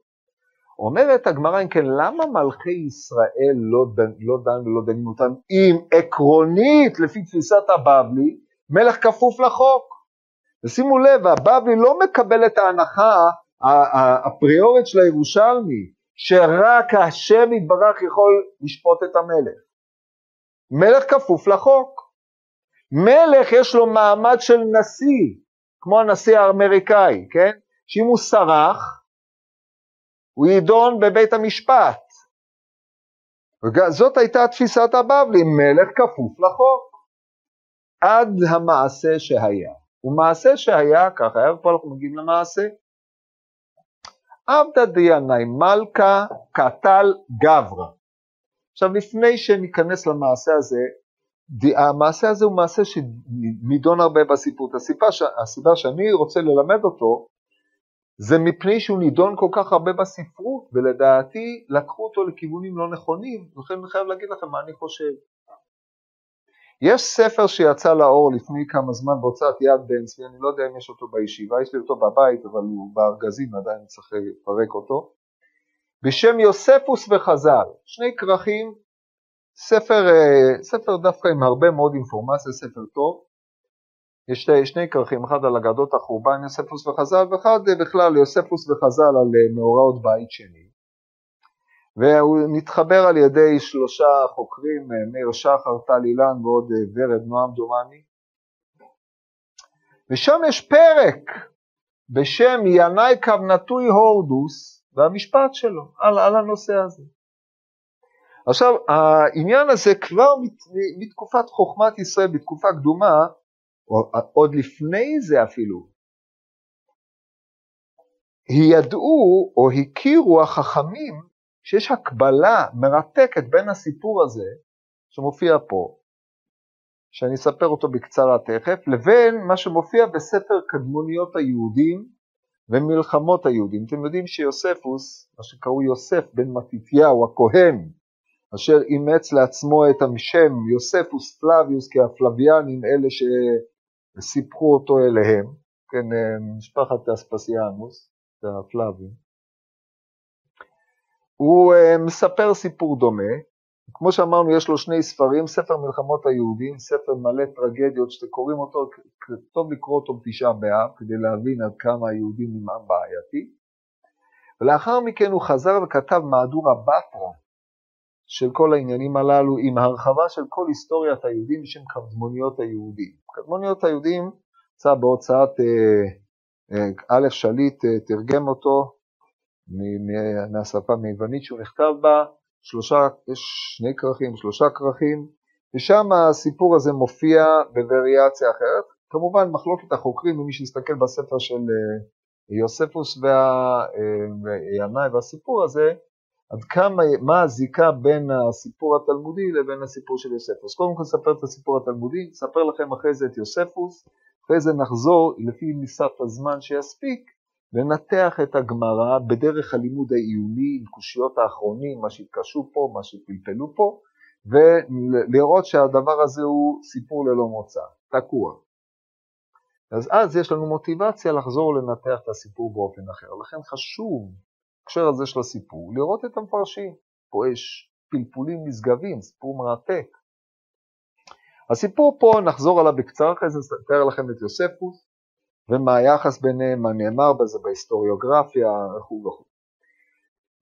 Speaker 1: אומרת הגמרא, אם כן, למה מלכי ישראל לא דן, לא דן ולא דנים אותם אם עקרונית, לפי תפיסת הבבלי, מלך כפוף לחוק? ושימו לב, הבבלי לא מקבל את ההנחה הפריורית של הירושלמי, שרק השם יתברך יכול לשפוט את המלך. מלך כפוף לחוק. מלך יש לו מעמד של נשיא, כמו הנשיא האמריקאי, כן? שאם הוא סרח, הוא יידון בבית המשפט. זאת הייתה תפיסת הבבלי, מלך כפוף לחוק. עד המעשה שהיה. ומעשה שהיה, ככה, פה אנחנו מגיעים למעשה. עבדא דיינאי מלכה קטל גברא. עכשיו לפני שניכנס למעשה הזה, המעשה הזה הוא מעשה שנידון הרבה בסיפור. הסיבה, הסיבה שאני רוצה ללמד אותו זה מפני שהוא נידון כל כך הרבה בספרות, ולדעתי לקחו אותו לכיוונים לא נכונים, לכן אני חייב להגיד לכם מה אני חושב. יש ספר שיצא לאור לפני כמה זמן בהוצאת יד בן צבי, אני לא יודע אם יש אותו בישיבה, יש לי אותו בבית, אבל הוא בארגזים, עדיין צריך לפרק אותו, בשם יוספוס וחז"ל, שני כרכים, ספר, אה, ספר דווקא עם הרבה מאוד אינפורמציה, ספר טוב, יש שני, שני כרכים, אחד על אגדות החורבן יוספוס וחז"ל, ואחד אה, בכלל יוספוס וחז"ל על אה, מאורעות בית שני. והוא מתחבר על ידי שלושה חוקרים, מאיר שחר, טל אילן ועוד ורד נועם דומני. ושם יש פרק בשם ינאי כוונתוי הורדוס והמשפט שלו על, על הנושא הזה. עכשיו, העניין הזה כבר מת, מתקופת חוכמת ישראל, בתקופה קדומה, עוד לפני זה אפילו, ידעו או הכירו החכמים שיש הקבלה מרתקת בין הסיפור הזה, שמופיע פה, שאני אספר אותו בקצרה תכף, לבין מה שמופיע בספר קדמוניות היהודים ומלחמות היהודים. אתם יודעים שיוספוס, מה שקראו יוסף בן מתתיהו הכהן, אשר אימץ לעצמו את השם יוספוס פלביוס כי הפלביאנים אלה וסיפחו אותו אליהם, כן, אה, משפחת אספסיאנוס, זה הפלאבים. הוא אה, מספר סיפור דומה, כמו שאמרנו יש לו שני ספרים, ספר מלחמות היהודים, ספר מלא טרגדיות שאתם קוראים אותו, טוב לקרוא אותו בתשעה באב כדי להבין עד כמה היהודים הם עם בעייתי, ולאחר מכן הוא חזר וכתב מהדורה בתרא של כל העניינים הללו עם הרחבה של כל היסטוריית היהודים בשם קדמוניות היהודים. קדמוניות היהודים יצא בהוצאת אה, אה, א' שליט, אה, תרגם אותו מהשפה מיוונית שהוא נכתב בה, שלושה, יש שני כרכים, שלושה כרכים, ושם הסיפור הזה מופיע בווריאציה אחרת. כמובן מחלוקת החוקרים, ומי שיסתכל בספר של יוספוס וינאי והסיפור הזה, עד כמה, מה הזיקה בין הסיפור התלמודי לבין הסיפור של יוספוס. קודם כל נספר את הסיפור התלמודי, נספר לכם אחרי זה את יוספוס, אחרי זה נחזור לפי ניסת הזמן שיספיק, לנתח את הגמרא בדרך הלימוד העיוני עם קושיות האחרונים, מה שהתקשו פה, מה שפלפלו פה, ולראות שהדבר הזה הוא סיפור ללא מוצא, תקוע. אז אז יש לנו מוטיבציה לחזור לנתח את הסיפור באופן אחר. לכן חשוב בהקשר הזה של הסיפור, לראות את המפרשים. פה יש פלפולים נשגבים, סיפור מרתק. הסיפור פה, נחזור עליו בקצרה, אחרי זה אתאר לכם את יוספוס, ומה היחס ביניהם, מה נאמר בזה בהיסטוריוגרפיה וכו' וכו'.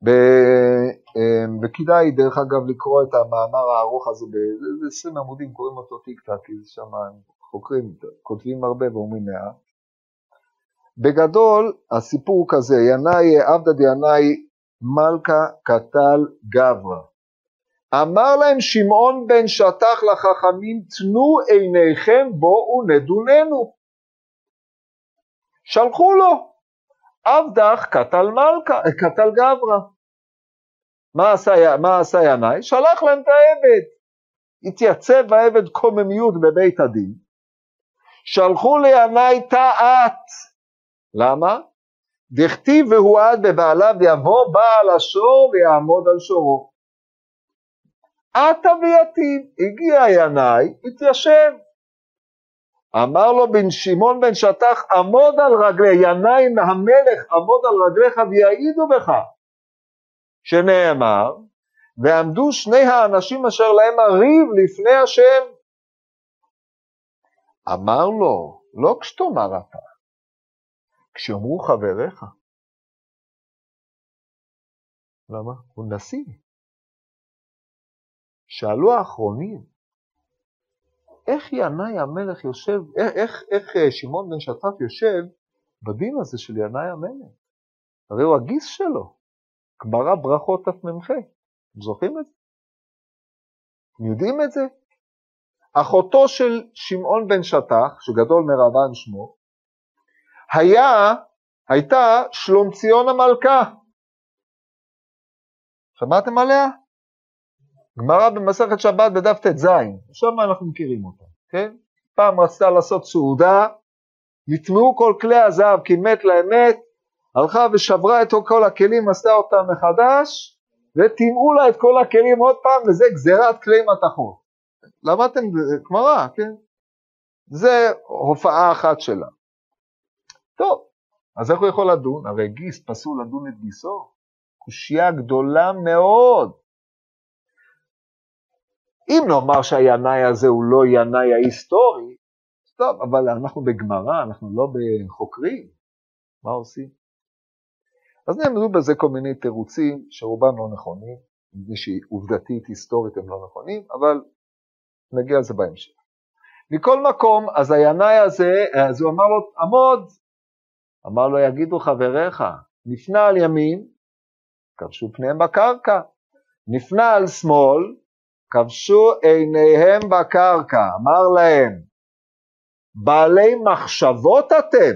Speaker 1: אמ, וכדאי דרך אגב לקרוא את המאמר הארוך הזה, ב-20 עמודים קוראים אותו טיק טק, כי שם חוקרים, כותבים הרבה ואומרים מעט. בגדול הסיפור הוא כזה, ינאי עבדא דינאי מלכה קטל גברא. אמר להם שמעון בן שטח לחכמים תנו עיניכם בואו נדוננו. שלחו לו, עבדך קטל מלכה, קטל גברא. מה עשה, מה עשה ינאי? שלח להם את העבד. התייצב העבד קוממיות בבית הדין. שלחו לינאי תעת למה? דכתיב והועד בבעליו יבוא בעל השור ויעמוד על שורו. עתה ויתיב, הגיע ינאי, התיישב, אמר לו בן שמעון בן שטח, עמוד על רגלי, ינאי המלך, עמוד על רגליך ויעידו בך, שנאמר, ועמדו שני האנשים אשר להם הריב לפני השם. אמר לו, לא כשתאמר אתה, כשאמרו חבריך. למה? הוא נשיא. שאלו האחרונים, איך ינאי המלך יושב, איך, איך, איך אה, שמעון בן שטף יושב בדין הזה של ינאי המלך? הרי הוא הגיס שלו. גמרא ברכות תמ"ח. אתם זוכרים את זה? אתם יודעים את זה? אחותו של שמעון בן שטח, שגדול מרבן שמו, היה, הייתה שלומציון המלכה. שמעתם עליה? גמרא במסכת שבת בדף ט"ז, שם אנחנו מכירים אותה, כן? פעם רצתה לעשות סעודה, נטמעו כל כלי הזהב כי מת לאמת, הלכה ושברה את כל הכלים, עשתה אותם מחדש, וטימאו לה את כל הכלים עוד פעם, וזה גזירת כלי מתכות. למדתם גמרא, כן? זה הופעה אחת שלה. טוב, אז איך הוא יכול לדון? הרי גיס פסול לדון את גיסו. קושייה גדולה מאוד. אם נאמר שהינאי הזה הוא לא ינאי ההיסטורי, טוב, אבל אנחנו בגמרא, אנחנו לא בחוקרים, מה עושים? אז נעמדו בזה כל מיני תירוצים שרובם לא נכונים, מפני שעובדתית, היסטורית הם לא נכונים, אבל נגיע לזה בהמשך. מכל מקום, אז הינאי הזה, אז הוא אמר לו, עמוד. אמר לו, יגידו חבריך, נפנה על ימין, כבשו פניהם בקרקע. נפנה על שמאל, כבשו עיניהם בקרקע. אמר להם, בעלי מחשבות אתם,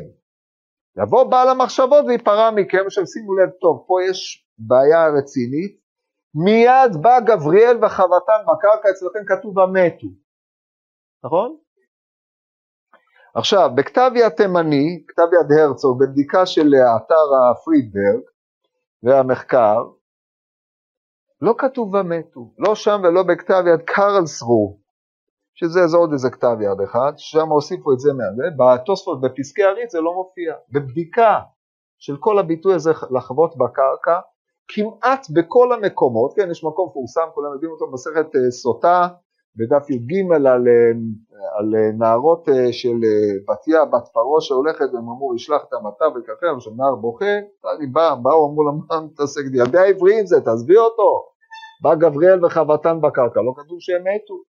Speaker 1: יבוא בעל המחשבות וייפרע מכם. עכשיו שימו לב טוב, פה יש בעיה רצינית. מיד בא גבריאל וחבטן בקרקע, אצלכם כתוב המתו, נכון? עכשיו, בכתב יד תימני, כתב יד הרצוג, בבדיקה של אתר הפרידברג והמחקר, לא כתוב ומתו, לא שם ולא בכתב יד קרלסרו, שזה זה עוד איזה כתב יד אחד, שם הוסיפו את זה מהזה, בתוספות בפסקי הריץ זה לא מופיע. בבדיקה של כל הביטוי הזה לחוות בקרקע, כמעט בכל המקומות, כן, יש מקום מפורסם, כולם יודעים אותו, מסכת אה, סוטה, בדף י"ג על, אה, על אה, נערות של בתיה, בת פרעה שהולכת, והם אמרו, ישלח את המטה וככה, ושם נער בוכה, בא, באו, אמרו לה, מה מתעסק, ילדי העבריים זה, תעזבי אותו. בא גבריאל וחבטן בקרקע, לא כתוב שהם מתו.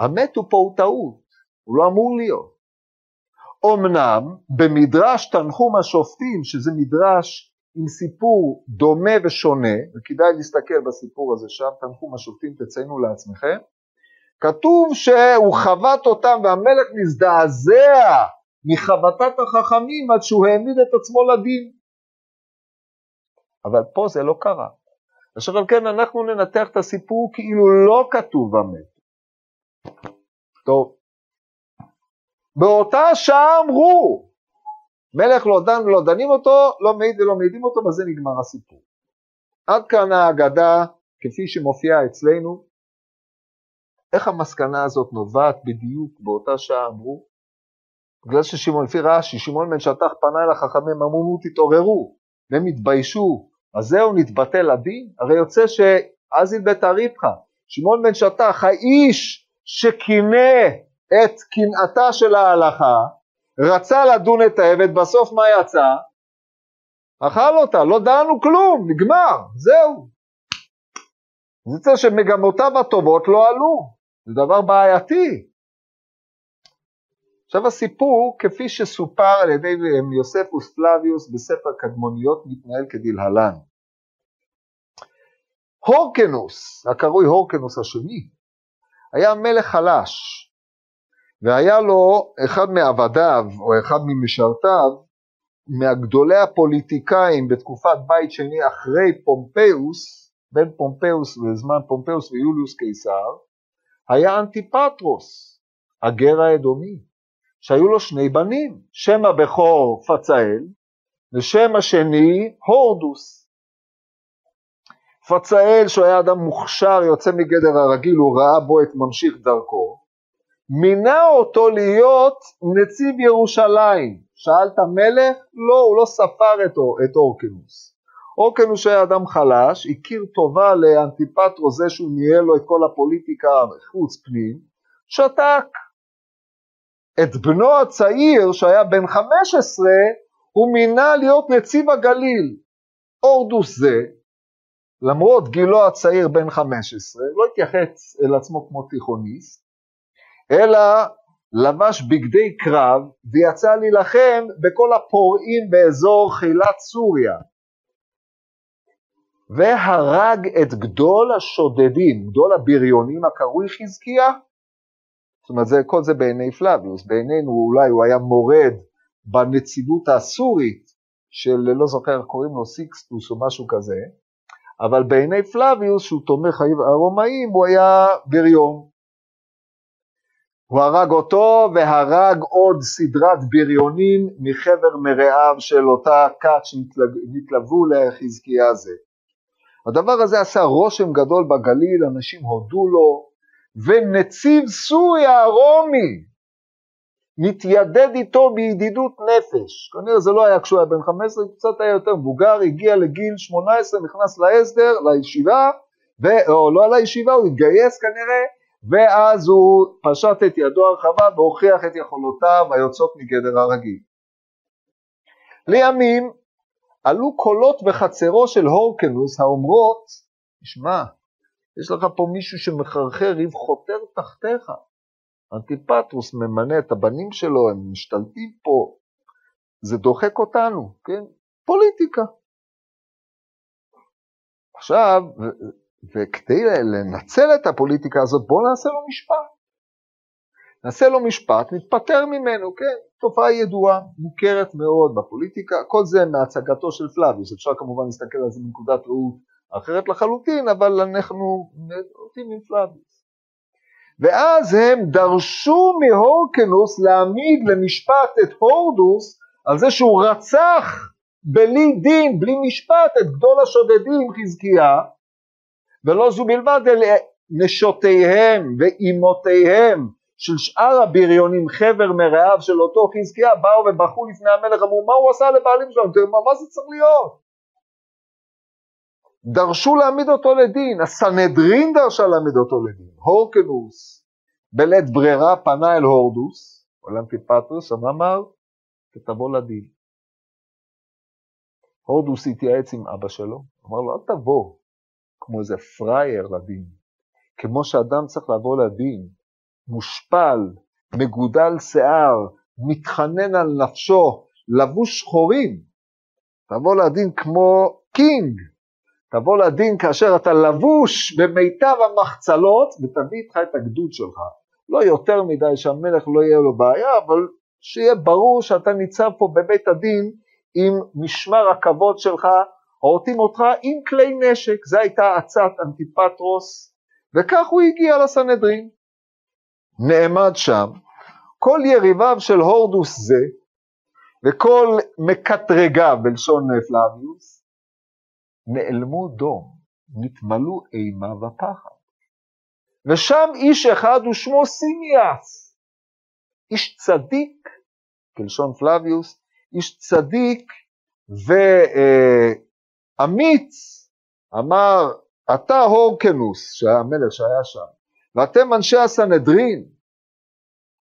Speaker 1: המתו פה הוא טעות, הוא לא אמור להיות. אמנם במדרש תנחום השופטים, שזה מדרש עם סיפור דומה ושונה, וכדאי להסתכל בסיפור הזה שם, תנחום השופטים תציינו לעצמכם, כתוב שהוא חבט אותם והמלך מזדעזע מחבטת החכמים עד שהוא העמיד את עצמו לדין. אבל פה זה לא קרה. אשר על כן אנחנו ננתח את הסיפור כאילו לא כתוב במת. טוב. באותה שעה אמרו, מלך לא דן ולא דנים אותו, לא מעיד ולא מעידים אותו, בזה נגמר הסיפור. עד כאן ההגדה כפי שמופיעה אצלנו. איך המסקנה הזאת נובעת בדיוק באותה שעה אמרו? בגלל ששמעון, לפי רש"י, שמעון בן שטח פנה אל החכמים, אמרו, תתעוררו, והם התביישו, אז זהו, נתבטל הדין? הרי יוצא שאז בית הריפחה, שמעון בן שטח, האיש שקינא את קנאתה של ההלכה, רצה לדון את העבד, בסוף מה יצא? אכל אותה, לא דנו כלום, נגמר, זהו. זה יוצא שמגמותיו הטובות לא עלו, זה דבר בעייתי. עכשיו הסיפור, כפי שסופר על ידי יוספוס פלביוס בספר קדמוניות, מתנהל כדלהלן. הורקנוס, הקרוי הורקנוס השני, היה מלך חלש, והיה לו אחד מעבדיו או אחד ממשרתיו, מהגדולי הפוליטיקאים בתקופת בית שני אחרי פומפיוס, בין פומפיוס לזמן פומפיוס ויוליוס קיסר, היה אנטיפטרוס, הגר האדומי, שהיו לו שני בנים, שם הבכור פצאל ושם השני הורדוס. פצאל, שהוא היה אדם מוכשר, יוצא מגדר הרגיל, הוא ראה בו את ממשיך דרכו, מינה אותו להיות נציב ירושלים. שאלת מלך? לא, הוא לא ספר את אורקנוס. אורקנוס היה אדם חלש, הכיר טובה לאנטיפטרו זה שהוא ניהל לו את כל הפוליטיקה חוץ פנים, שתק. את בנו הצעיר, שהיה בן 15, הוא מינה להיות נציב הגליל. אורדוס זה, למרות גילו הצעיר בן 15, לא התייחס אל עצמו כמו תיכוניסט, אלא לבש בגדי קרב ויצא להילחם בכל הפורעים באזור חילת סוריה. והרג את גדול השודדים, גדול הבריונים הקרוי חזקיה. זאת אומרת, זה, כל זה בעיני פלביוס, בעינינו אולי הוא היה מורד בנציבות הסורית של, לא זוכר איך קוראים לו, סיקסטוס או משהו כזה, אבל בעיני פלביוס, שהוא תומך הרומאים, הוא היה בריון. הוא הרג אותו והרג עוד סדרת בריונים מחבר מרעיו של אותה כת שנתלוו לחזקיה זה. הדבר הזה עשה רושם גדול בגליל, אנשים הודו לו, ונציב סוריה הרומי מתיידד איתו בידידות נפש. כנראה זה לא היה כשהוא היה בן 15, קצת היה יותר מבוגר, הגיע לגיל 18, נכנס להסדר, לישיבה, ו... או לא לישיבה, הוא התגייס כנראה, ואז הוא פשט את ידו הרחבה והוכיח את יכולותיו היוצאות מגדר הרגיל. לימים עלו קולות בחצרו של הורקנוס האומרות, תשמע, יש לך פה מישהו שמחרחר ריב חותר תחתיך. אנטיפטרוס ממנה את הבנים שלו, הם משתלטים פה, זה דוחק אותנו, כן? פוליטיקה. עכשיו, וכדי לנצל את הפוליטיקה הזאת, בואו נעשה לו משפט. נעשה לו משפט, נתפטר ממנו, כן, תופעה ידועה, מוכרת מאוד בפוליטיקה, כל זה מהצגתו של פלאביוס, אפשר כמובן להסתכל על זה מנקודת ראות אחרת לחלוטין, אבל אנחנו נוטים עם פלאביוס. ואז הם דרשו מהורקנוס להעמיד למשפט את הורדוס על זה שהוא רצח בלי דין, בלי משפט, את גדול השודדים חזקיה, ולא זו בלבד, אלא נשותיהם ואימותיהם של שאר הבריונים, חבר מרעיו של אותו חזקיה, באו ובכו לפני המלך, אמרו, מה הוא עשה לבעלים שלנו? תראו, מה, זה צריך להיות? דרשו להעמיד אותו לדין, הסנהדרין דרשה להעמיד אותו לדין, הורקנוס, בלית ברירה פנה אל הורדוס, או לאנטיפטרוס, אמר, תבוא לדין. הורדוס התייעץ עם אבא שלו, אמר לו, אל תבוא כמו איזה פראייר לדין, כמו שאדם צריך לבוא לדין, מושפל, מגודל שיער, מתחנן על נפשו, לבוש שחורים, תבוא לדין כמו קינג, תבוא לדין כאשר אתה לבוש במיטב המחצלות ותביא איתך את הגדוד שלך. לא יותר מדי שהמלך לא יהיה לו בעיה, אבל שיהיה ברור שאתה ניצב פה בבית הדין עם משמר הכבוד שלך, עורתים אותך עם כלי נשק, זו הייתה עצת אנטיפטרוס, וכך הוא הגיע לסנהדרין. נעמד שם, כל יריביו של הורדוס זה, וכל מקטרגיו בלשון פלאביוס, נעלמו דום, נתמלאו אימה ופחד. ושם איש אחד ושמו סימיאס, איש צדיק, כלשון פלאביוס, איש צדיק ואמיץ, אמר, אתה הורקנוס, שהיה המלך שהיה שם, ואתם אנשי הסנהדרין,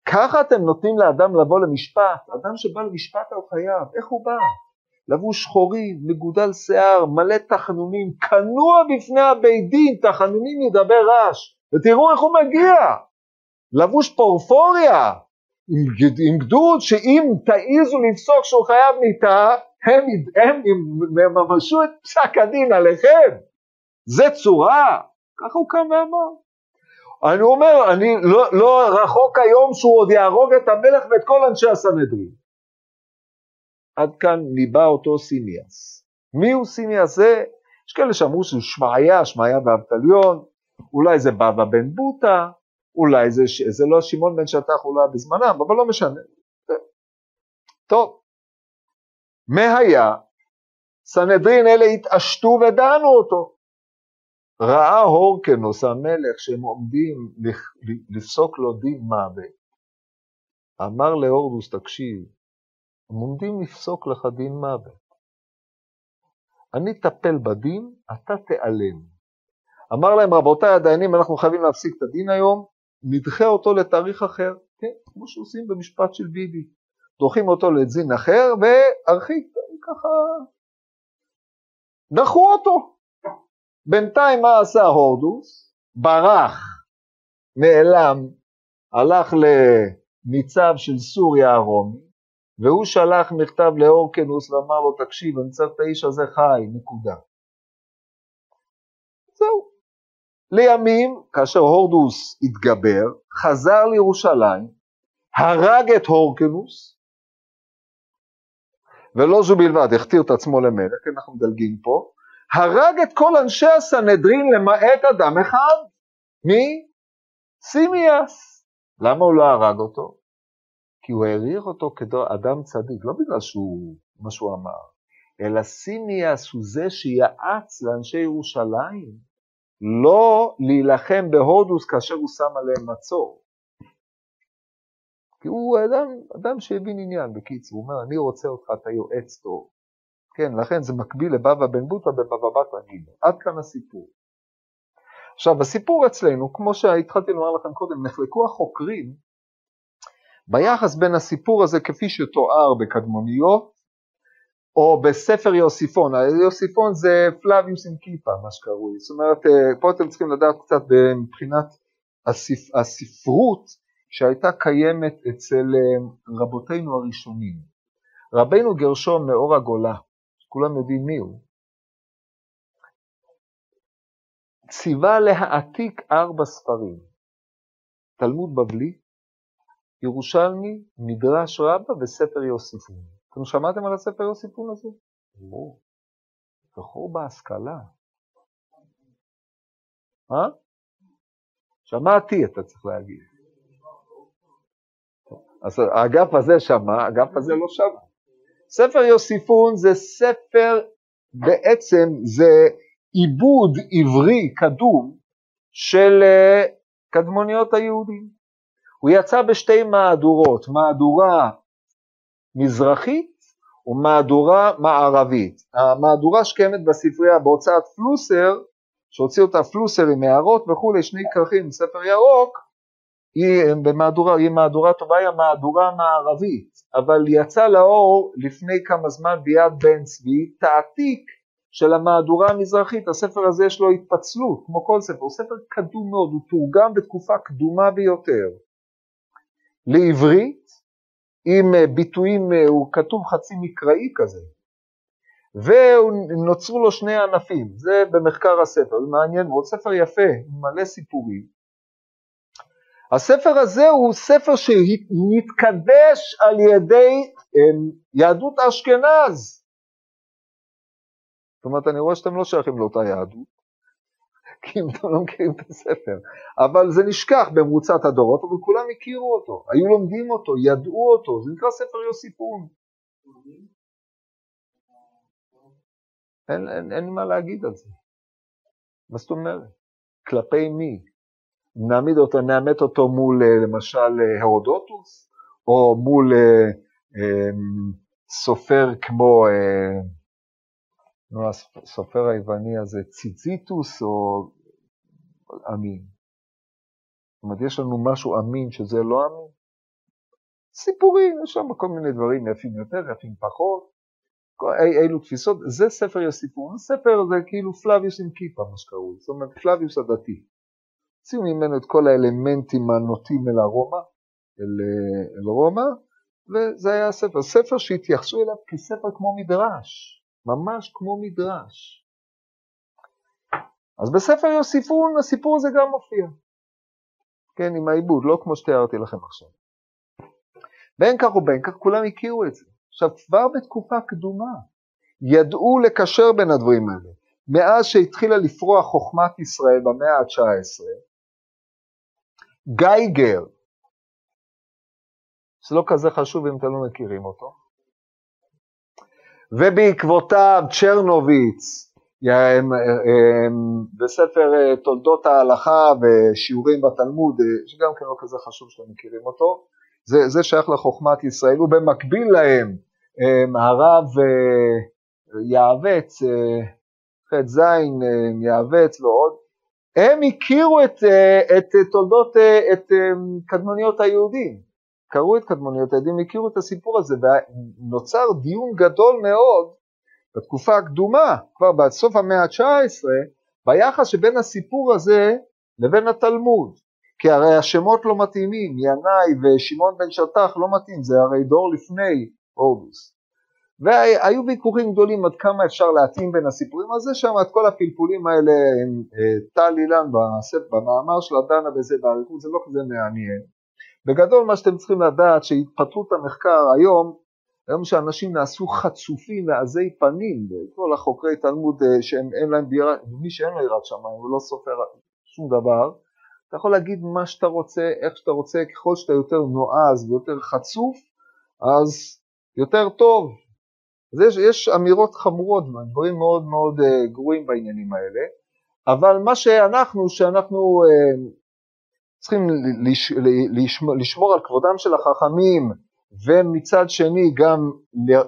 Speaker 1: ככה אתם נותנים לאדם לבוא למשפט, אדם שבא למשפט על חייו, איך הוא בא? לבוש שחורי, מגודל שיער, מלא תחנונים, כנוע בפני הבית דין, תחנונים ידבר רעש, ותראו איך הוא מגיע, לבוש פורפוריה, עם, עם גדוד שאם תעיזו לפסוק שהוא חייב מיתה, הם, הם יממשו את פסק הדין עליכם, זה צורה, ככה הוא קם ואמר. אני אומר, אני לא, לא רחוק היום שהוא עוד יהרוג את המלך ואת כל אנשי הסנהדרין. עד כאן ניבא אותו סימיאס. מי הוא סימיאס זה? יש כאלה שאמרו שהוא שמעיה, שמעיה ואבטליון, אולי זה בבא בן בוטה, אולי זה, זה לא שמעון בן שטח, אולי בזמנם, אבל לא משנה. טוב, מה היה? סנהדרין אלה התעשתו ודנו אותו. ראה הורקנוס המלך שהם עומדים לפסוק לו דין מוות, אמר להורדוס, תקשיב, הם עומדים לפסוק לך דין מוות. אני אטפל בדין, אתה תיעלם. אמר להם, רבותיי הדיינים, אנחנו חייבים להפסיק את הדין היום, נדחה אותו לתאריך אחר, כן, כמו שעושים במשפט של ביבי. דוחים אותו לדין אחר והרחיק, ככה דחו אותו. בינתיים מה עשה הורדוס? ברח, נעלם, הלך לניצב של סוריה הרומי, והוא שלח מכתב לאורקנוס ואמר לו, תקשיב, אני צריך את האיש הזה חי, נקודה. זהו. לימים, כאשר הורדוס התגבר, חזר לירושלים, הרג את הורקנוס, ולא זו בלבד, הכתיר את עצמו למלך, כי אנחנו מדלגים פה, הרג את כל אנשי הסנהדרין למעט אדם אחד. מי? סימיאס. למה הוא לא הרג אותו? כי הוא העריך אותו כאדם צדיק, לא בגלל שהוא, מה שהוא אמר, אלא סימיאס הוא זה שיעץ לאנשי ירושלים לא להילחם בהודוס כאשר הוא שם עליהם מצור. כי הוא אדם, אדם שהבין עניין, בקיצור, הוא אומר, אני רוצה אותך, אתה יועץ טוב. כן, לכן זה מקביל לבבא בן בוטה בבבא בתרא גימל. עד כאן הסיפור. עכשיו, בסיפור אצלנו, כמו שהתחלתי לומר לכם קודם, נחלקו החוקרים ביחס בין הסיפור הזה כפי שתואר בקדמוניות, או בספר יוסיפון, יוסיפון זה פלאביוס עם כיפה, מה שקרוי, זאת אומרת, אה, פה אתם צריכים לדעת קצת מבחינת הספ... הספרות שהייתה קיימת אצל אה, רבותינו הראשונים. רבנו גרשום מאור הגולה, כולם יודעים מי הוא, ציווה להעתיק ארבע ספרים, תלמוד בבלי, ירושלמי, מדרש רבה וספר יוסיפון. אתם שמעתם על הספר יוסיפון הזה? לא. זכור בהשכלה. אה? שמעתי, אתה צריך להגיד. אז האגף הזה שמע, האגף הזה לא שמע. ספר יוסיפון זה ספר, בעצם זה עיבוד עברי קדום של אה, קדמוניות היהודים. הוא יצא בשתי מהדורות, מהדורה מזרחית ומהדורה מערבית. המהדורה שקיימת בספרייה בהוצאת פלוסר, שהוציאו אותה פלוסר עם הערות וכולי, שני כרכים, ספר ירוק, היא במהדורה, היא מהדורה טובה, היא המהדורה המערבית, אבל יצא לאור לפני כמה זמן ביד בן צבי תעתיק של המהדורה המזרחית, הספר הזה יש לו התפצלות, כמו כל ספר, הוא ספר קדום מאוד, הוא תורגם בתקופה קדומה ביותר. לעברית, עם ביטויים, הוא כתוב חצי מקראי כזה, ונוצרו לו שני ענפים, זה במחקר הספר, זה מעניין מאוד, ספר יפה, מלא סיפורים. הספר הזה הוא ספר שהתקדש על ידי אמ, יהדות אשכנז. זאת אומרת, אני רואה שאתם לא שייכים לאותה יהדות, כי אם אתם לא מכירים את הספר, אבל זה נשכח במרוצת הדורות, אבל כולם הכירו אותו, היו לומדים אותו, ידעו אותו, זה נקרא ספר יוסיפון. אין, אין מה להגיד על זה. מה זאת אומרת? כלפי מי? נעמיד אותו, נאמת אותו מול אה, למשל אה, הרודוטוס, או מול אה, אמ, סופר כמו, נו, הסופר היווני הזה, ציציטוס או אמין. זאת אומרת, יש לנו משהו אמין שזה לא אמין? סיפורים, יש שם כל מיני דברים יפים יותר, יפים פחות, אי, אילו תפיסות, זה ספר יוסיפון, ספר זה כאילו פלאביוס עם כיפה, מה שקראו, זאת אומרת פלאביוס הדתי. הוציאו ממנו את כל האלמנטים הנוטים אל הרומא, אל, אל רומא, וזה היה הספר. ספר שהתייחסו אליו כספר כמו מדרש, ממש כמו מדרש. אז בספר יוסיפון הסיפור הזה גם מופיע. כן, עם העיבוד, לא כמו שתיארתי לכם עכשיו. בין כך ובין כך כולם הכירו את זה. עכשיו, כבר בתקופה קדומה ידעו לקשר בין הדברים האלה. מאז שהתחילה לפרוח חוכמת ישראל במאה ה-19, גייגר, זה לא כזה חשוב אם אתם לא מכירים אותו, ובעקבותיו צ'רנוביץ בספר אה, תולדות ההלכה ושיעורים בתלמוד, אה, שגם כן לא כזה חשוב שאתם מכירים אותו, זה, זה שייך לחוכמת ישראל, ובמקביל להם הרב יעבץ, ח"ז יעבץ ועוד, הם הכירו את, את תולדות, את קדמוניות היהודים, קראו את קדמוניות היהודים, הכירו את הסיפור הזה, ונוצר דיון גדול מאוד בתקופה הקדומה, כבר בסוף המאה ה-19, ביחס שבין הסיפור הזה לבין התלמוד. כי הרי השמות לא מתאימים, ינאי ושמעון בן שטח לא מתאים, זה הרי דור לפני הורדוס. והיו ויכוחים גדולים עד כמה אפשר להתאים בין הסיפורים, אז זה שם את כל הפלפולים האלה, אה, טל אילן במאמר שלה דנה בזה באריכות, זה לא כזה מעניין. בגדול מה שאתם צריכים לדעת שהתפתחות המחקר היום היום שאנשים נעשו חצופים ועזי פנים, כל החוקרי תלמוד אה, שאין להם בירה, מי שאין לו יראת שמיים הוא לא סופר שום דבר, אתה יכול להגיד מה שאתה רוצה, איך שאתה רוצה, ככל שאתה יותר נועז ויותר חצוף, אז יותר טוב. אז יש, יש אמירות חמורות, דברים מאוד מאוד uh, גרועים בעניינים האלה, אבל מה שאנחנו, שאנחנו uh, צריכים לש, לשמור, לשמור על כבודם של החכמים, ומצד שני גם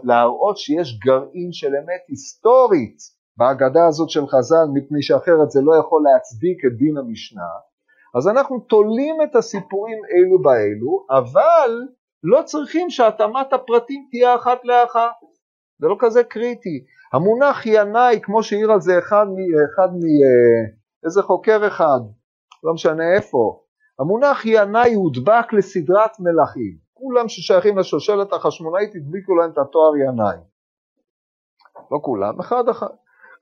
Speaker 1: להראות שיש גרעין של אמת היסטורית בהגדה הזאת של חז"ל, מפני שאחרת זה לא יכול להצדיק את דין המשנה, אז אנחנו תולים את הסיפורים אלו באלו, אבל לא צריכים שהתאמת הפרטים תהיה אחת לאחת, זה לא כזה קריטי. המונח ינאי, כמו שהעיר על זה אחד, אחד מ... אה, איזה חוקר אחד, לא משנה איפה, המונח ינאי הודבק לסדרת מלכים. כולם ששייכים לשושלת החשמונאית הדביקו להם את התואר ינאי. לא כולם, אחד אחד.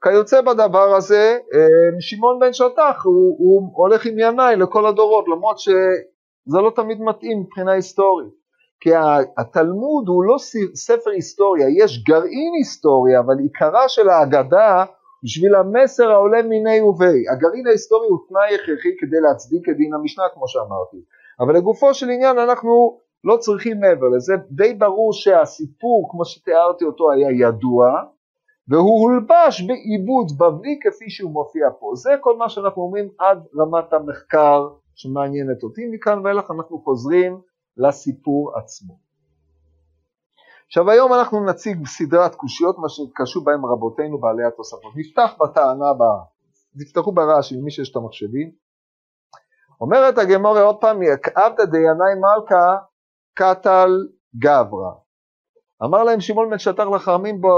Speaker 1: כיוצא בדבר הזה, אה, שמעון בן שטח הוא, הוא הולך עם ינאי לכל הדורות, למרות שזה לא תמיד מתאים מבחינה היסטורית. כי התלמוד הוא לא ספר היסטוריה, יש גרעין היסטוריה, אבל עיקרה של ההגדה בשביל המסר העולה מיני ובי. הגרעין ההיסטורי הוא תנאי הכרחי כדי להצדיק את דין המשנה, כמו שאמרתי. אבל לגופו של עניין אנחנו לא צריכים מעבר לזה, די ברור שהסיפור כמו שתיארתי אותו היה ידוע והוא הולבש בעיבוד בבלי כפי שהוא מופיע פה. זה כל מה שאנחנו אומרים עד רמת המחקר שמעניינת אותי, מכאן ואילך אנחנו חוזרים לסיפור עצמו. עכשיו היום אנחנו נציג סדרת קושיות מה שהתקשו בהם רבותינו בעלי התוספות. נפתח בטענה הבאה, תפתחו ברעש מי שיש את המחשבים. אומרת הגמורה עוד פעם, עבדא דינאי מלכה קטל גברא. אמר להם שמעון בן שטח לחרמים בו,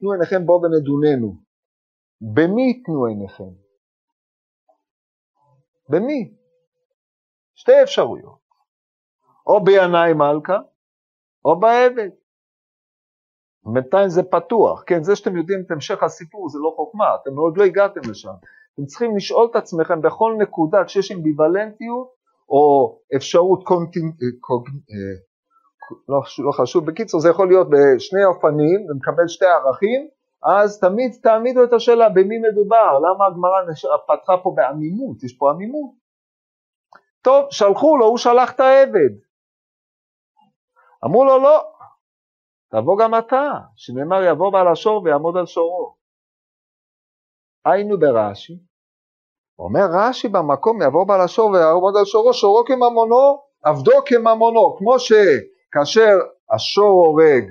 Speaker 1: תנו עיניכם בו ונדוננו. במי תנו עיניכם? במי? שתי אפשרויות. או בינאי מלכה, או בעבד. בינתיים זה פתוח, כן, זה שאתם יודעים את המשך הסיפור זה לא חוכמה, אתם עוד לא הגעתם לשם. אתם צריכים לשאול את עצמכם בכל נקודה כשיש אמביוולנטיות או אפשרות קונטינ... קוג... אה, לא, לא חשוב, בקיצור זה יכול להיות בשני אופנים, ומקבל שתי ערכים, אז תמיד תעמידו את השאלה במי מדובר, למה הגמרא פתחה פה בעמימות, יש פה עמימות. טוב, שלחו לו, הוא שלח את העבד. אמרו לו לא, תבוא גם אתה, שנאמר יבוא בעל השור ויעמוד על שורו. היינו ברש"י, אומר רש"י במקום יבוא בעל השור ויעמוד על שורו, שורו כממונו, עבדו כממונו, כמו שכאשר השור הורג,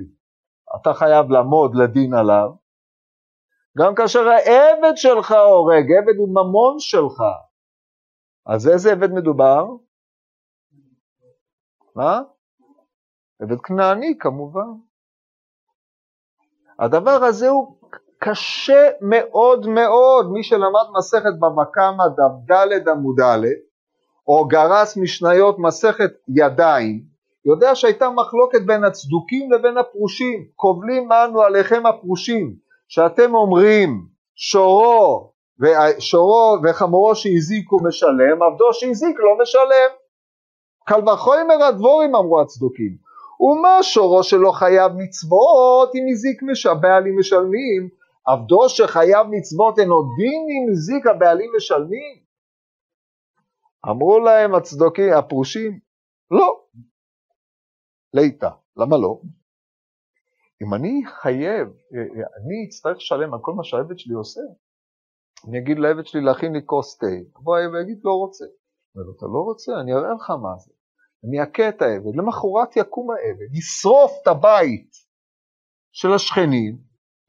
Speaker 1: אתה חייב לעמוד לדין עליו, גם כאשר העבד שלך הורג, עבד הוא ממון שלך, אז איזה עבד מדובר? מה? עבד כנעני כמובן. הדבר הזה הוא קשה מאוד מאוד, מי שלמד מסכת בבא קמא דף עמוד א', או גרס משניות מסכת ידיים, יודע שהייתה מחלוקת בין הצדוקים לבין הפרושים, קובלים אנו עליכם הפרושים, שאתם אומרים שורו, שורו וחמורו שהזיקו משלם, עבדו שהזיק לא משלם. קל וחומר הדבורים אמרו הצדוקים, ומה שורו שלא חייב מצוות אם הזיק הבעלים משלמים, עבדו שחייב מצוות אינו דין אם הזיק הבעלים משלמים? אמרו להם הצדוקים, הפרושים, לא. ליטא, למה לא? אם אני חייב, אני אצטרך לשלם על כל מה שהעבד שלי עושה, אני אגיד לעבד שלי להכין לי כוס תה, יבוא העבד ויגיד לא רוצה. אומר אתה לא רוצה? אני אראה לך מה זה. אני אכה את העבד, למחרת יקום העבד, ישרוף את הבית של השכנים,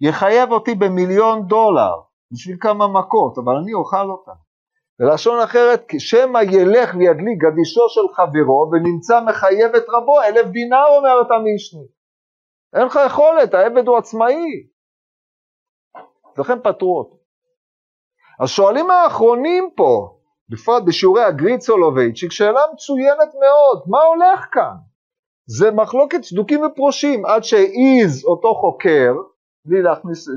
Speaker 1: יחייב אותי במיליון דולר בשביל כמה מכות, אבל אני אוכל אותה. בלשון אחרת, שמא ילך וידליק גדישו של חברו ונמצא מחייב את רבו, אלף דינר אומרת המשנה. אין לך יכולת, העבד הוא עצמאי. לכן פטרו אותו. השואלים האחרונים פה, בפרט בשיעורי הגריד סולובייצ'יק, שאלה מצוינת מאוד, מה הולך כאן? זה מחלוקת צדוקים ופרושים, עד שהעיז אותו חוקר, בלי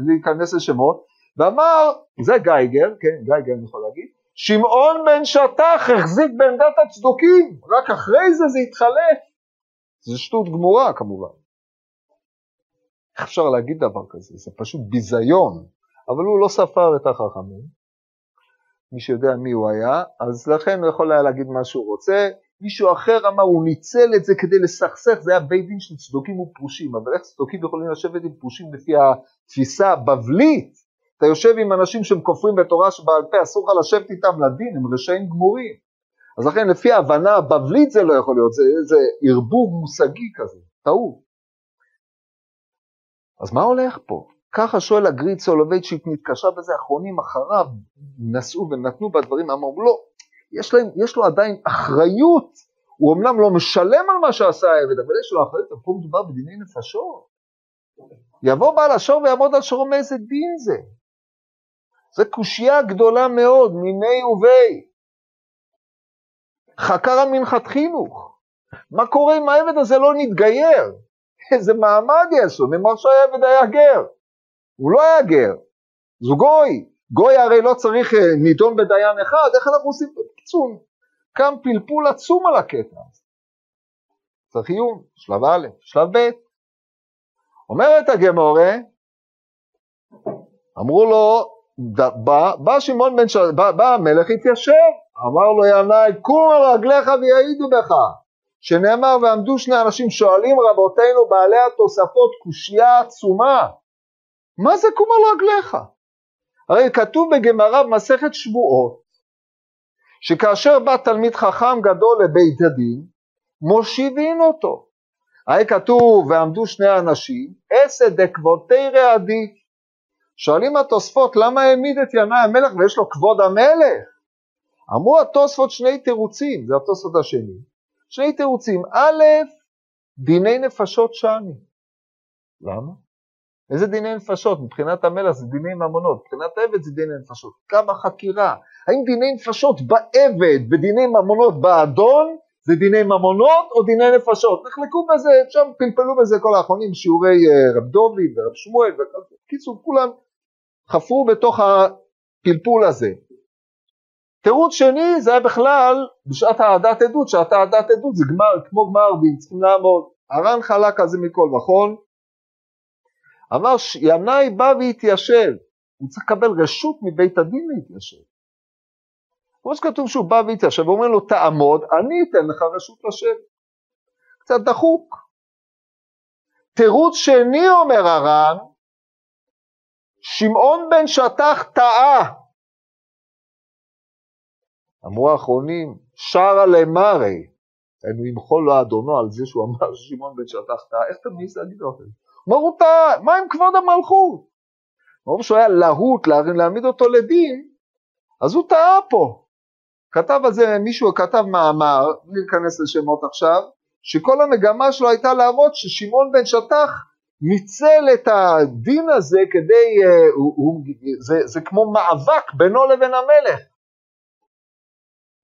Speaker 1: להיכנס לשמות, ואמר, זה גייגר, כן, גייגר אני יכול להגיד, שמעון בן שטח החזיק בעמדת הצדוקים, רק אחרי זה זה התחלף. זה שטות גמורה כמובן. איך אפשר להגיד דבר כזה? זה פשוט ביזיון. אבל הוא לא ספר את החכמים, מי שיודע מי הוא היה, אז לכן הוא יכול היה להגיד מה שהוא רוצה. מישהו אחר אמר, הוא ניצל את זה כדי לסכסך, זה היה בית דין של צדוקים ופרושים, אבל איך צדוקים יכולים לשבת עם פרושים לפי התפיסה הבבלית? אתה יושב עם אנשים שהם כופרים בתורה שבעל פה, אסור לך לשבת איתם לדין, הם רשעים גמורים. אז לכן לפי ההבנה הבבלית זה לא יכול להיות, זה איזה ערבוב מושגי כזה, טעות. אז מה הולך פה? ככה שואל הגריד סולובייצ'יק, נתקשה בזה, אחרונים אחריו נסעו ונתנו בדברים, אמרו לא, יש, להם, יש לו עדיין אחריות, הוא אמנם לא משלם על מה שעשה העבד, אבל יש לו אחריות, פה מדובר בדיני נפשות. יבוא בעל השור ויעמוד על שורו מאיזה דין זה. זה קושייה גדולה מאוד, מיני ובי. חקר המנחת חינוך. מה קורה אם העבד הזה לא נתגייר? איזה מעמד יש לו, נאמר שהעבד היה גר. הוא לא היה גר, זו גוי. גוי הרי לא צריך אה, נידון בדיין אחד, איך אנחנו עושים? בקיצור, קם פלפול עצום על הקטע הזה. צריך עיון, שלב א', שלב ב'. אומרת הגמורה, אמרו לו, בא, בא שמעון בן שאול, בא, בא המלך התיישב, אמר לו ינאי, קום על רגליך ויעידו בך, שנאמר ועמדו שני אנשים שואלים רבותינו בעלי התוספות קושייה עצומה, מה זה קום על רגליך? הרי כתוב בגמרא במסכת שבועות, שכאשר בא תלמיד חכם גדול לבית הדין, מושיבין אותו. הרי כתוב ועמדו שני אנשים, אסא דכבודי רעדי, שואלים התוספות למה העמיד את ינאי המלך ויש לו כבוד המלך? אמרו התוספות שני תירוצים, זה התוספות השני, שני תירוצים, א', דיני נפשות שני. למה? איזה דיני נפשות? מבחינת המלך זה דיני ממונות, מבחינת העבד זה דיני נפשות. כמה חקירה, האם דיני נפשות בעבד ודיני ממונות באדון זה דיני ממונות או דיני נפשות? נחלקו בזה, שם פלפלו בזה כל האחרונים, שיעורי אה, רב דובי ורב שמואל, בקיצור כולם חפרו בתוך הפלפול הזה. תירוץ שני זה היה בכלל בשעת העדת עדות, שעת העדת עדות זה גמר, כמו גמר ערבים, צריכים לעמוד. הר"ן חלק על זה מכל וכל. אמר ינאי בא והתיישב, הוא צריך לקבל רשות מבית הדין להתיישב. כמו שכתוב שהוא בא והתיישב, ואומר לו תעמוד, אני אתן לך רשות לשבת. קצת דחוק. תירוץ שני אומר הר"ן, שמעון בן שטח טעה. אמרו האחרונים, שרה למרי, היינו ימחול לו אדונו על זה שהוא אמר ששמעון בן שטח טעה, איך אתה מעז להגיד לו את זה? טעה, מה עם כבוד המלכות? אמרו שהוא היה להוט להעמיד אותו לדין, אז הוא טעה פה. כתב על זה, מישהו כתב מאמר, בלי להיכנס לשמות עכשיו, שכל המגמה שלו הייתה להראות ששמעון בן שטח ניצל את הדין הזה כדי, uh, הוא, הוא, זה, זה כמו מאבק בינו לבין המלך.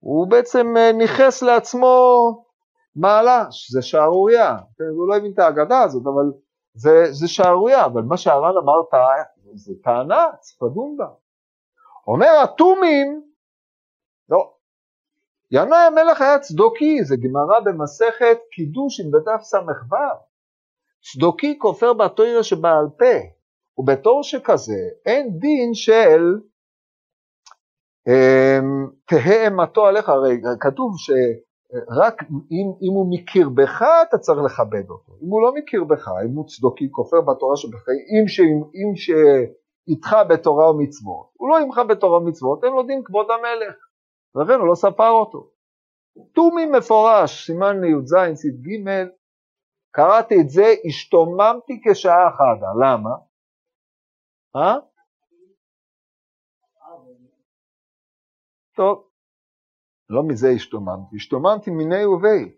Speaker 1: הוא בעצם uh, ניכס לעצמו מעלה, שזה שערורייה. הוא לא הבין את האגדה הזאת, אבל זה, זה שערורייה. אבל מה שהר"ן אמר, זה טענה, צריך לדון בה. אומר התומים, לא, ינאי המלך היה צדוקי, זה גמרא במסכת קידושין בדף ס"ו. צדוקי כופר בתוירה שבעל פה, ובתור שכזה אין דין של אמ, תהא אימתו עליך, הרי כתוב שרק אם, אם הוא מכיר בך אתה צריך לכבד אותו, אם הוא לא מכיר בך, אם הוא צדוקי כופר בתורה שבחיים, אם, ש, אם איתך בתורה ומצוות. הוא לא עמך בתורה ומצוות, אין לו דין כבוד המלך. לכן הוא לא ספר אותו. תומי מפורש, סימן י"ז, סעיף ג', קראתי את זה, השתוממתי כשעה אחדה. למה? אה? טוב, לא מזה השתוממתי, השתוממתי מיני ובי.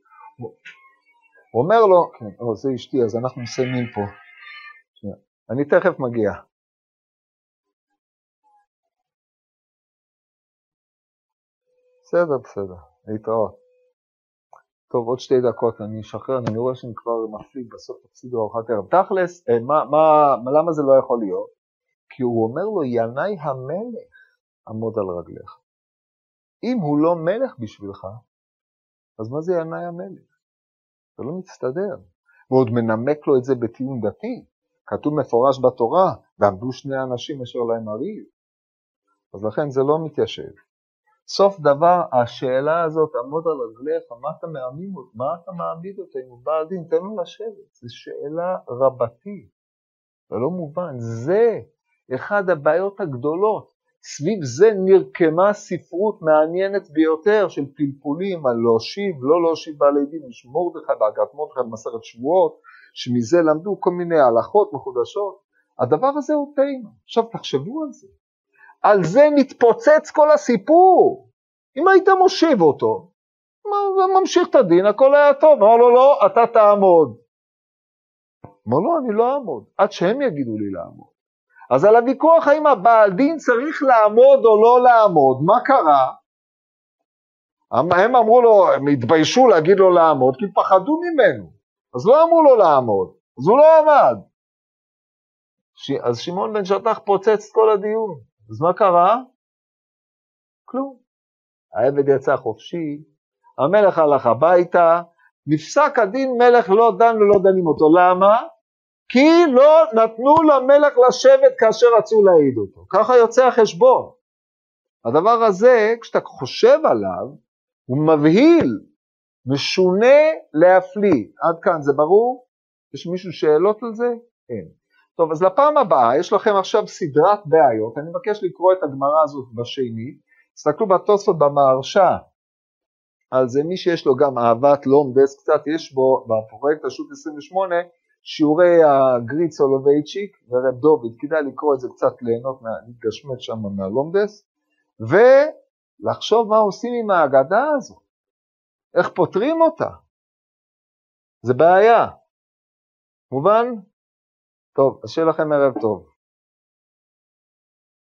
Speaker 1: הוא אומר לו, כן, או, זה אשתי, אז אנחנו מסיימים פה. אני תכף מגיע. בסדר, בסדר, להתראות. טוב, עוד שתי דקות, אני אשחרר, אני רואה שאני כבר מפליג, בסוף תפסידו ארוחת ערב. תכלס, אה, מה, מה, למה זה לא יכול להיות? כי הוא אומר לו, ינאי המלך עמוד על רגליך. אם הוא לא מלך בשבילך, אז מה זה ינאי המלך? זה לא מסתדר. ועוד מנמק לו את זה בטיעון דתי. כתוב מפורש בתורה, ועמדו שני אנשים אשר להם הריב. אז לכן זה לא מתיישב. סוף דבר, השאלה הזאת, עמוד על רגליך, מה אתה מעמיד אותו, מה אתה מעמיד אותו, אם הוא בעל דין, תן לו לשבת. זו שאלה רבתית, זה לא מובן. זה אחד הבעיות הגדולות. סביב זה נרקמה ספרות מעניינת ביותר של פלפולים על להושיב, לא להושיב בעלי דין, יש מרדכי בהגת מרדכי במסכת שבועות, שמזה למדו כל מיני הלכות מחודשות. הדבר הזה הוא תימה. עכשיו תחשבו על זה. על זה מתפוצץ כל הסיפור. אם היית מושיב אותו, ממשיך את הדין, הכל היה טוב. אמר לו, לא, אתה תעמוד. אמר לו, אני לא אעמוד, עד שהם יגידו לי לעמוד. אז על הוויכוח האם הבעל דין צריך לעמוד או לא לעמוד, מה קרה? הם אמרו לו, הם התביישו להגיד לו לעמוד, כי פחדו ממנו. אז לא אמרו לו לעמוד, אז הוא לא עמד. ש... אז שמעון בן שטח פוצץ את כל הדיון. אז מה קרה? כלום. העבד יצא חופשי, המלך הלך הביתה, נפסק הדין מלך לא דן ולא דנים אותו. למה? כי לא נתנו למלך לשבת כאשר רצו להעיד אותו. ככה יוצא החשבון. הדבר הזה, כשאתה חושב עליו, הוא מבהיל, משונה להפליא. עד כאן זה ברור? יש מישהו שאלות על זה? אין. טוב, אז לפעם הבאה יש לכם עכשיו סדרת בעיות, אני מבקש לקרוא את הגמרא הזאת בשני, תסתכלו בתוספות במהרשה, על זה מי שיש לו גם אהבת לומדס, קצת יש בו בפרויקט השו"ת 28, שיעורי הגריד סולובייצ'יק ורב דוד, כדאי לקרוא את זה קצת ליהנות, להתגשמת שם מהלומדס, ולחשוב מה עושים עם ההגדה הזאת, איך פותרים אותה. זה בעיה. מובן? טוב, אז שיהיה לכם ערב טוב.